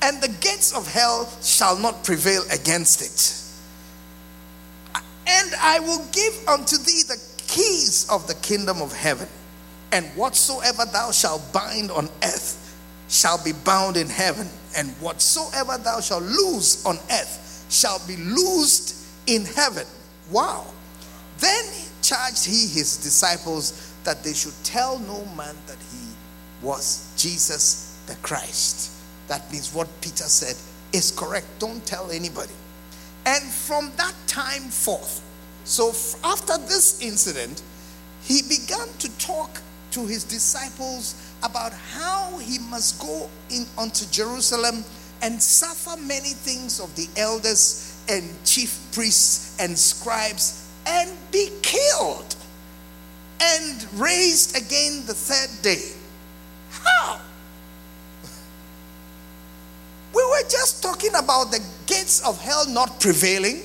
and the gates of hell shall not prevail against it. And I will give unto thee the keys of the kingdom of heaven. And whatsoever thou shalt bind on earth shall be bound in heaven, and whatsoever thou shalt loose on earth shall be loosed in heaven. Wow. Then charged he his disciples that they should tell no man that he was Jesus the Christ. That means what Peter said is correct. Don't tell anybody. And from that time forth, so after this incident, he began to talk to his disciples about how he must go in unto Jerusalem and suffer many things of the elders and chief priests and scribes and be killed and raised again the third day. How? We were just talking about the gates of hell not prevailing.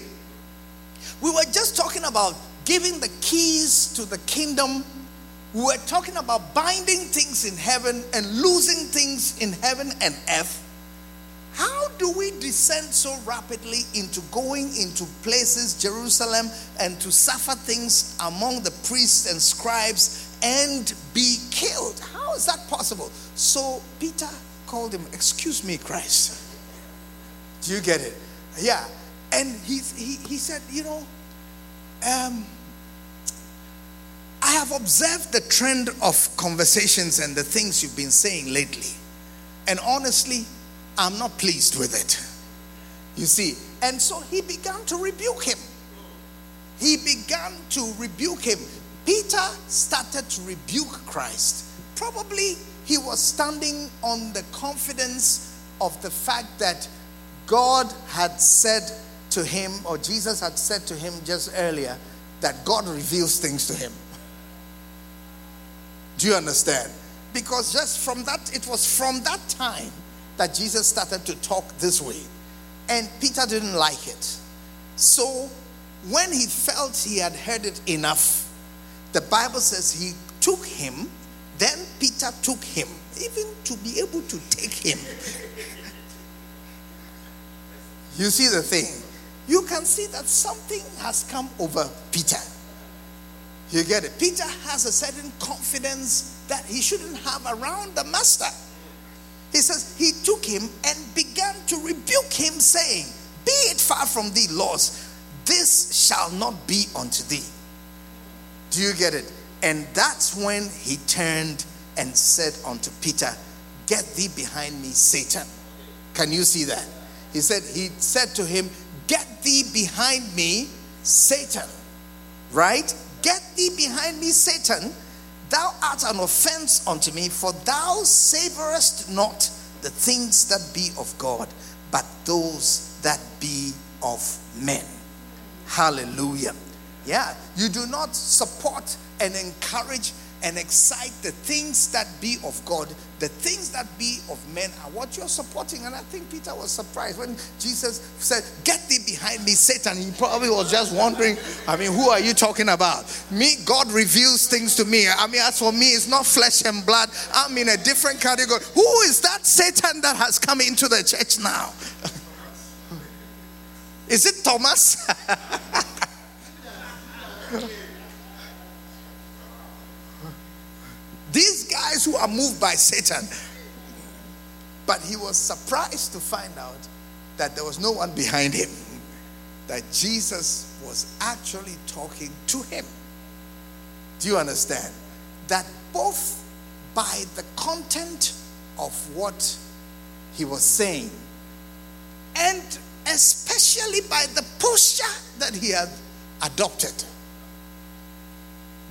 We were just talking about giving the keys to the kingdom. We were talking about binding things in heaven and losing things in heaven and earth. How do we descend so rapidly into going into places, Jerusalem, and to suffer things among the priests and scribes and be killed? How is that possible? So Peter called him, Excuse me, Christ. Do you get it? Yeah. And he, he, he said, You know, um, I have observed the trend of conversations and the things you've been saying lately. And honestly, I'm not pleased with it. You see, and so he began to rebuke him. He began to rebuke him. Peter started to rebuke Christ. Probably he was standing on the confidence of the fact that God had said to him, or Jesus had said to him just earlier, that God reveals things to him. Do you understand? Because just from that, it was from that time that Jesus started to talk this way. And Peter didn't like it. So when he felt he had heard it enough, the Bible says he took him, then Peter took him, even to be able to take him. you see the thing? You can see that something has come over Peter. You get it? Peter has a certain confidence that he shouldn't have around the master. He says, He took him and began to rebuke him, saying, Be it far from thee, Lord, this shall not be unto thee. Do you get it? And that's when he turned and said unto Peter, Get thee behind me, Satan. Can you see that? He said, He said to him, Get thee behind me, Satan. Right? Get thee behind me, Satan Thou art an offense unto me, for thou savorest not the things that be of God, but those that be of men. Hallelujah. Yeah, you do not support and encourage and excite the things that be of God, the things that be of men are what you're supporting. And I think Peter was surprised when Jesus said, Get thee behind me, Satan. He probably was just wondering, I mean, who are you talking about? Me, God reveals things to me. I mean, as for me, it's not flesh and blood. I'm in a different category. Who is that Satan that has come into the church now? is it Thomas? These guys who are moved by Satan. But he was surprised to find out that there was no one behind him, that Jesus was actually talking to him. Do you understand? That both by the content of what he was saying and especially by the posture that he had adopted,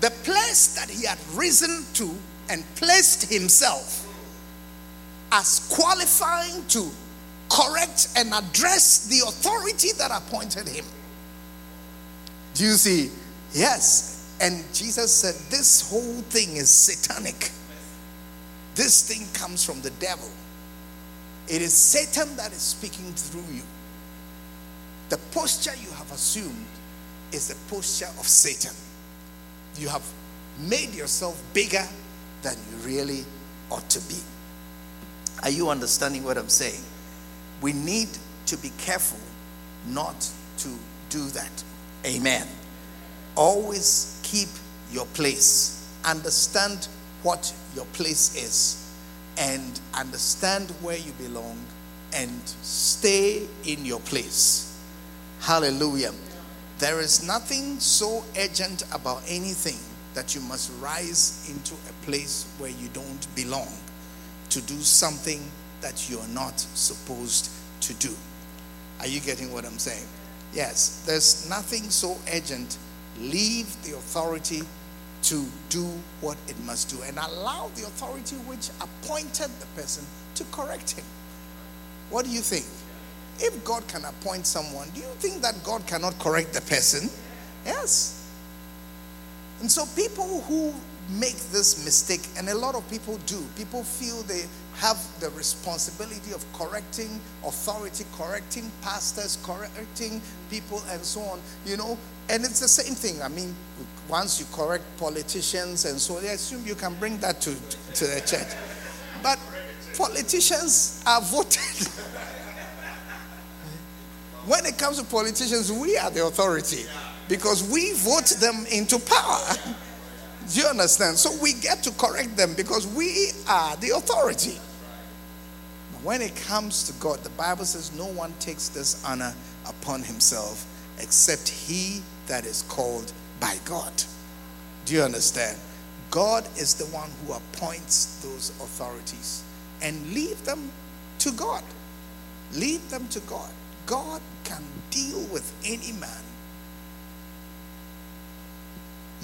the place that he had risen to and placed himself as qualifying to correct and address the authority that appointed him. Do you see? Yes. And Jesus said, This whole thing is satanic. This thing comes from the devil. It is Satan that is speaking through you. The posture you have assumed is the posture of Satan. You have made yourself bigger than you really ought to be. Are you understanding what I'm saying? We need to be careful not to do that. Amen. Always keep your place. Understand what your place is and understand where you belong and stay in your place. Hallelujah. There is nothing so urgent about anything that you must rise into a place where you don't belong to do something that you're not supposed to do. Are you getting what I'm saying? Yes, there's nothing so urgent. Leave the authority to do what it must do and allow the authority which appointed the person to correct him. What do you think? If God can appoint someone, do you think that God cannot correct the person? Yes. And so people who make this mistake, and a lot of people do, people feel they have the responsibility of correcting authority, correcting pastors, correcting people, and so on, you know. And it's the same thing. I mean, once you correct politicians and so, they assume you can bring that to, to the church. But politicians are voted. when it comes to politicians, we are the authority because we vote them into power. Do you understand? So we get to correct them because we are the authority. But when it comes to God, the Bible says no one takes this honor upon himself except he that is called by God. Do you understand? God is the one who appoints those authorities and leave them to God. Leave them to God. God can deal with any man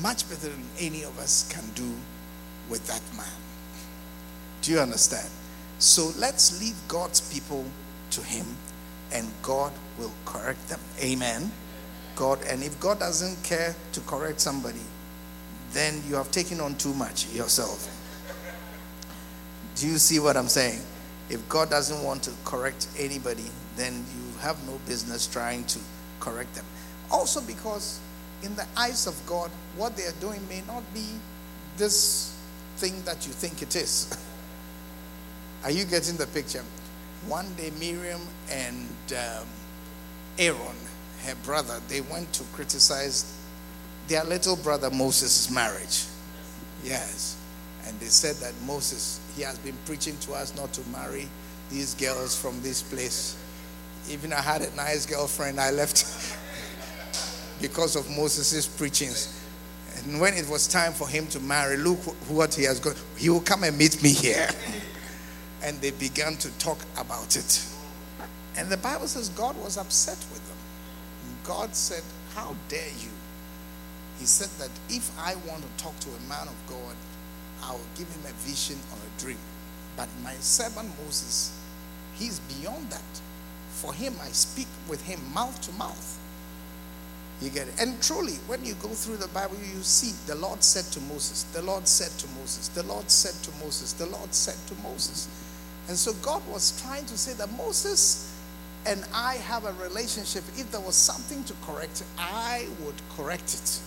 much better than any of us can do with that man. Do you understand? So let's leave God's people to Him and God will correct them. Amen. God, and if God doesn't care to correct somebody, then you have taken on too much yourself. Do you see what I'm saying? If God doesn't want to correct anybody, then you have no business trying to correct them. Also, because in the eyes of God, what they are doing may not be this thing that you think it is. are you getting the picture? One day, Miriam and um, Aaron, her brother, they went to criticize their little brother Moses' marriage. Yes. And they said that Moses, he has been preaching to us not to marry these girls from this place. Even I had a nice girlfriend, I left because of Moses' preachings. And when it was time for him to marry, look what he has got. He will come and meet me here. And they began to talk about it. And the Bible says God was upset with them. God said, How dare you? He said that if I want to talk to a man of God, I will give him a vision or a dream. But my servant Moses, he's beyond that. For him, I speak with him mouth to mouth. You get it? And truly, when you go through the Bible, you see the Lord said to Moses, the Lord said to Moses, the Lord said to Moses, the Lord said to Moses. And so God was trying to say that Moses and I have a relationship. If there was something to correct, I would correct it.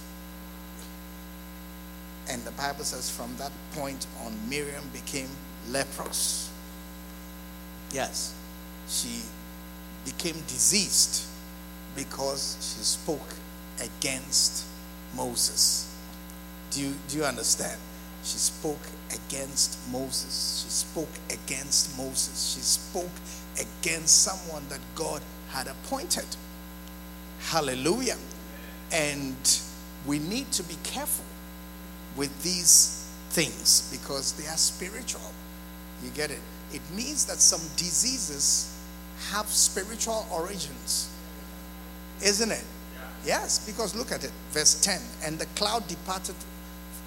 And the Bible says from that point on, Miriam became leprous. Yes, she became diseased because she spoke against Moses. Do you, do you understand? She spoke against Moses. She spoke against Moses. She spoke against someone that God had appointed. Hallelujah. And we need to be careful with these things because they are spiritual. You get it? It means that some diseases have spiritual origins. Isn't it? Yes, because look at it. Verse 10 And the cloud departed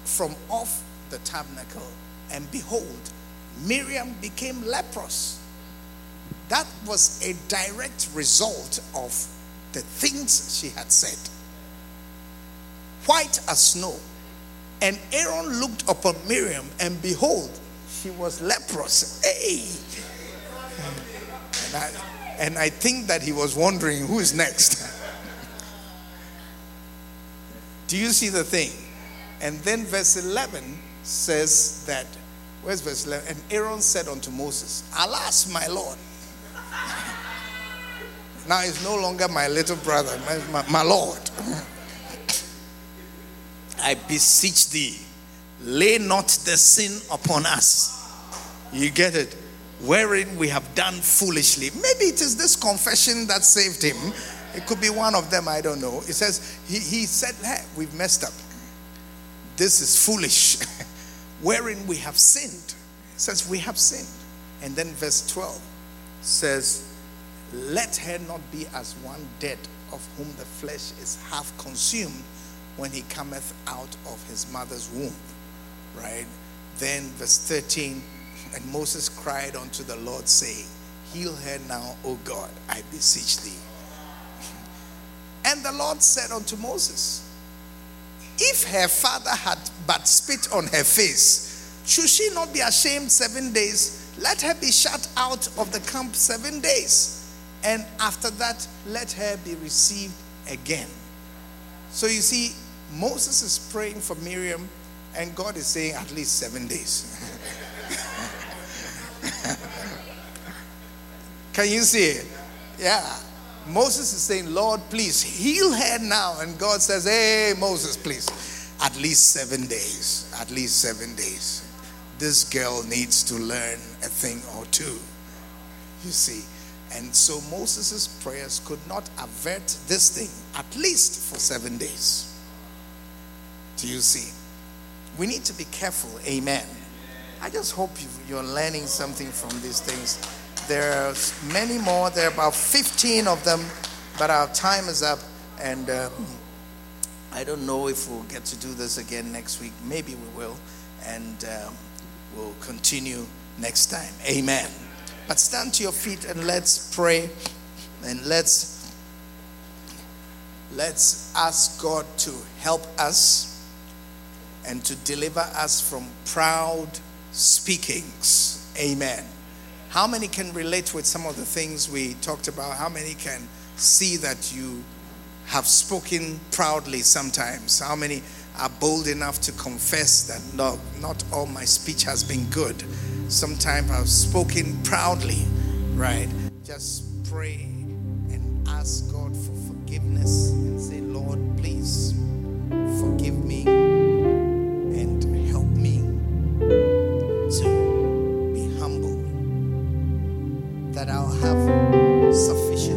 from off the tabernacle, and behold, Miriam became leprous. That was a direct result of the things she had said. White as snow. And Aaron looked upon Miriam, and behold, she was leprous. Hey! And I, and I think that he was wondering who is next. Do you see the thing? And then verse 11 says that, where's verse 11? And Aaron said unto Moses, Alas, my Lord. now he's no longer my little brother, my, my, my Lord. I beseech thee, lay not the sin upon us. You get it? Wherein we have done foolishly. Maybe it is this confession that saved him. It could be one of them, I don't know. It says, he, he said, hey, we've messed up. This is foolish. Wherein we have sinned. It says, we have sinned. And then verse 12 says, let her not be as one dead of whom the flesh is half consumed when he cometh out of his mother's womb. Right? Then, verse 13, and Moses cried unto the Lord, saying, Heal her now, O God, I beseech thee. And the Lord said unto Moses, If her father had but spit on her face, should she not be ashamed seven days? Let her be shut out of the camp seven days, and after that, let her be received again. So you see, Moses is praying for Miriam, and God is saying at least seven days. Can you see it? Yeah. Moses is saying, Lord, please heal her now. And God says, Hey, Moses, please, at least seven days. At least seven days. This girl needs to learn a thing or two. You see. And so Moses' prayers could not avert this thing, at least for seven days. Do you see? We need to be careful. Amen. I just hope you're learning something from these things. There are many more. There are about 15 of them, but our time is up. And um, I don't know if we'll get to do this again next week. Maybe we will. And um, we'll continue next time. Amen. But stand to your feet and let's pray and let's let's ask God to help us and to deliver us from proud speakings. Amen. How many can relate with some of the things we talked about? How many can see that you have spoken proudly sometimes? How many are bold enough to confess that no, not all my speech has been good? Sometimes I've spoken proudly, right? Just pray and ask God for forgiveness and say, Lord, please forgive me. Have sufficient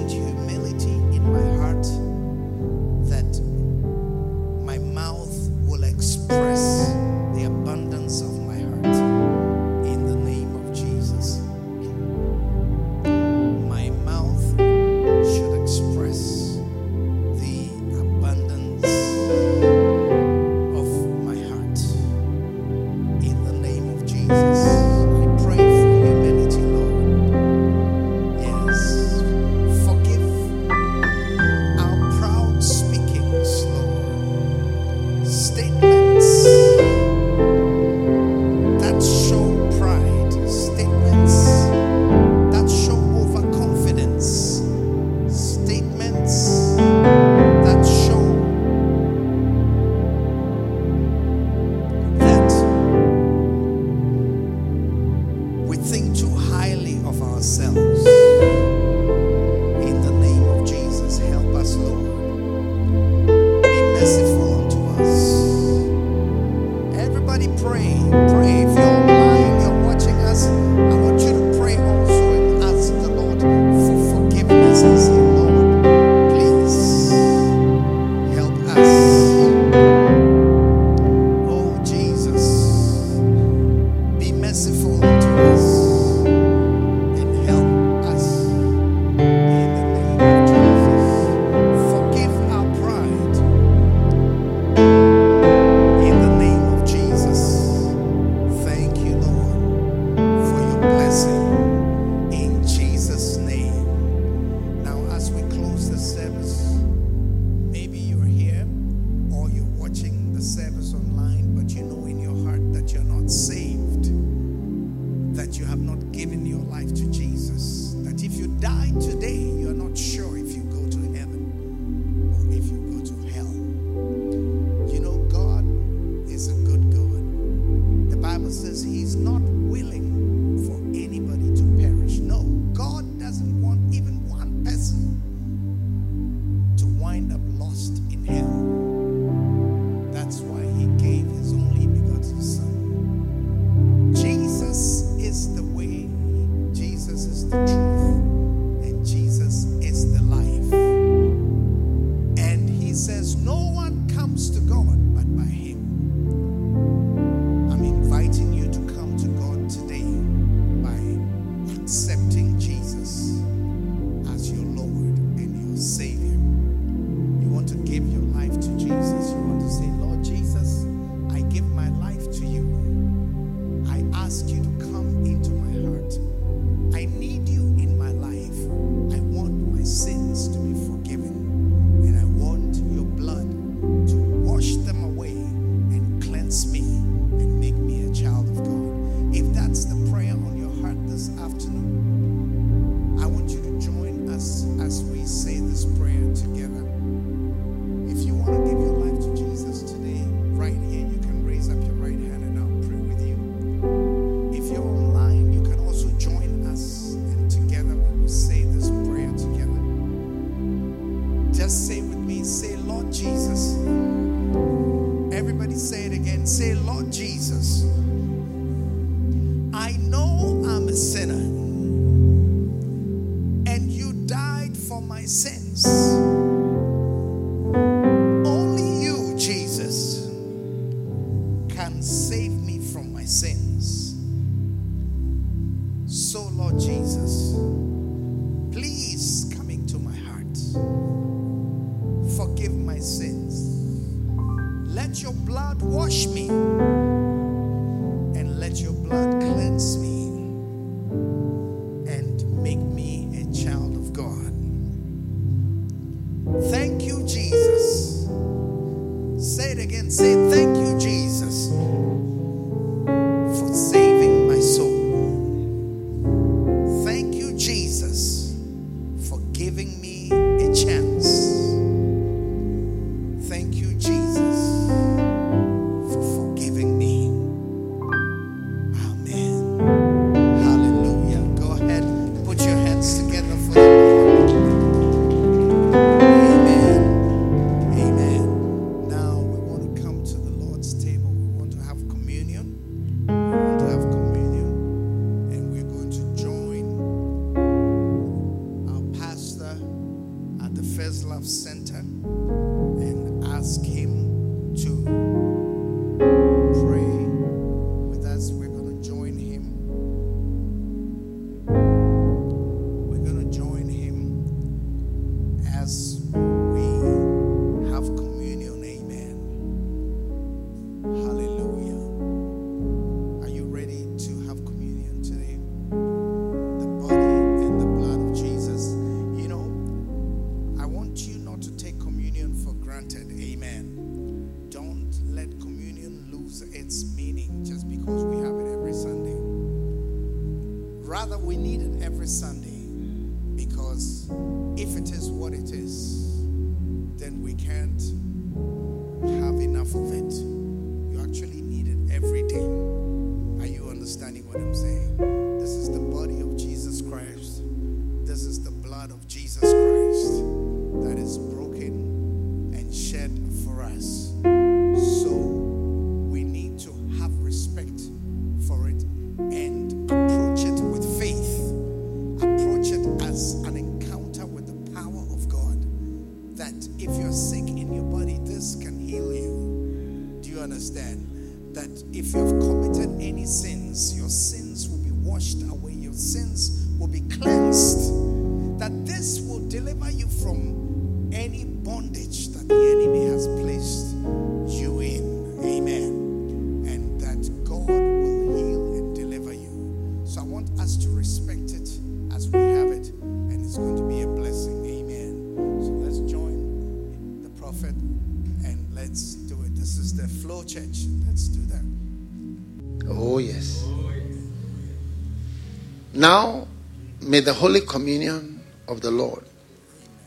May the Holy Communion of the Lord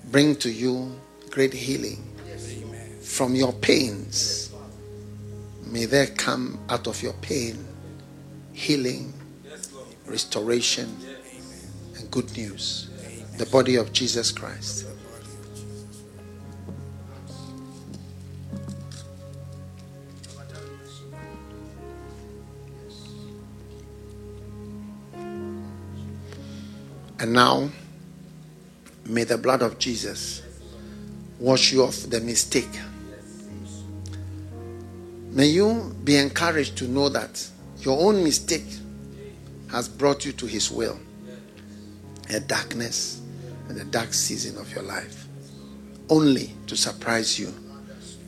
bring to you great healing from your pains. May there come out of your pain healing, restoration, and good news. The body of Jesus Christ. And now, may the blood of Jesus wash you off the mistake. May you be encouraged to know that your own mistake has brought you to His will, a darkness, and a dark season of your life, only to surprise you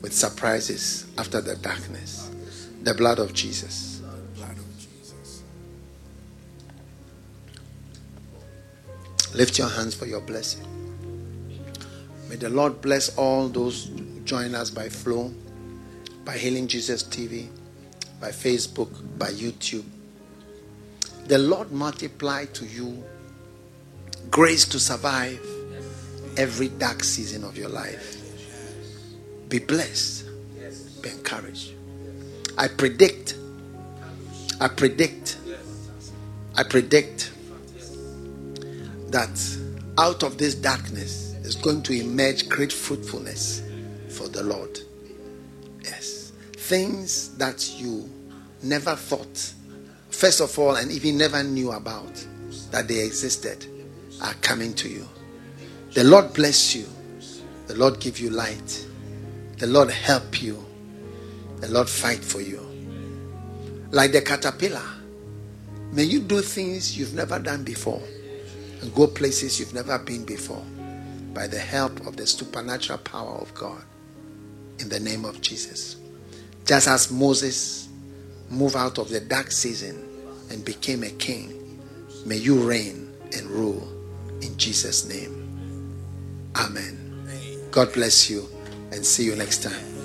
with surprises after the darkness. The blood of Jesus. Lift your hands for your blessing. May the Lord bless all those who join us by Flow, by Healing Jesus TV, by Facebook, by YouTube. The Lord multiply to you grace to survive every dark season of your life. Be blessed. Be encouraged. I predict. I predict. I predict that out of this darkness is going to emerge great fruitfulness for the Lord. Yes. Things that you never thought, first of all, and even never knew about that they existed are coming to you. The Lord bless you. The Lord give you light. The Lord help you. The Lord fight for you. Like the caterpillar, may you do things you've never done before and go places you've never been before by the help of the supernatural power of God in the name of Jesus. Just as Moses moved out of the dark season and became a king, may you reign and rule in Jesus' name. Amen. God bless you and see you next time.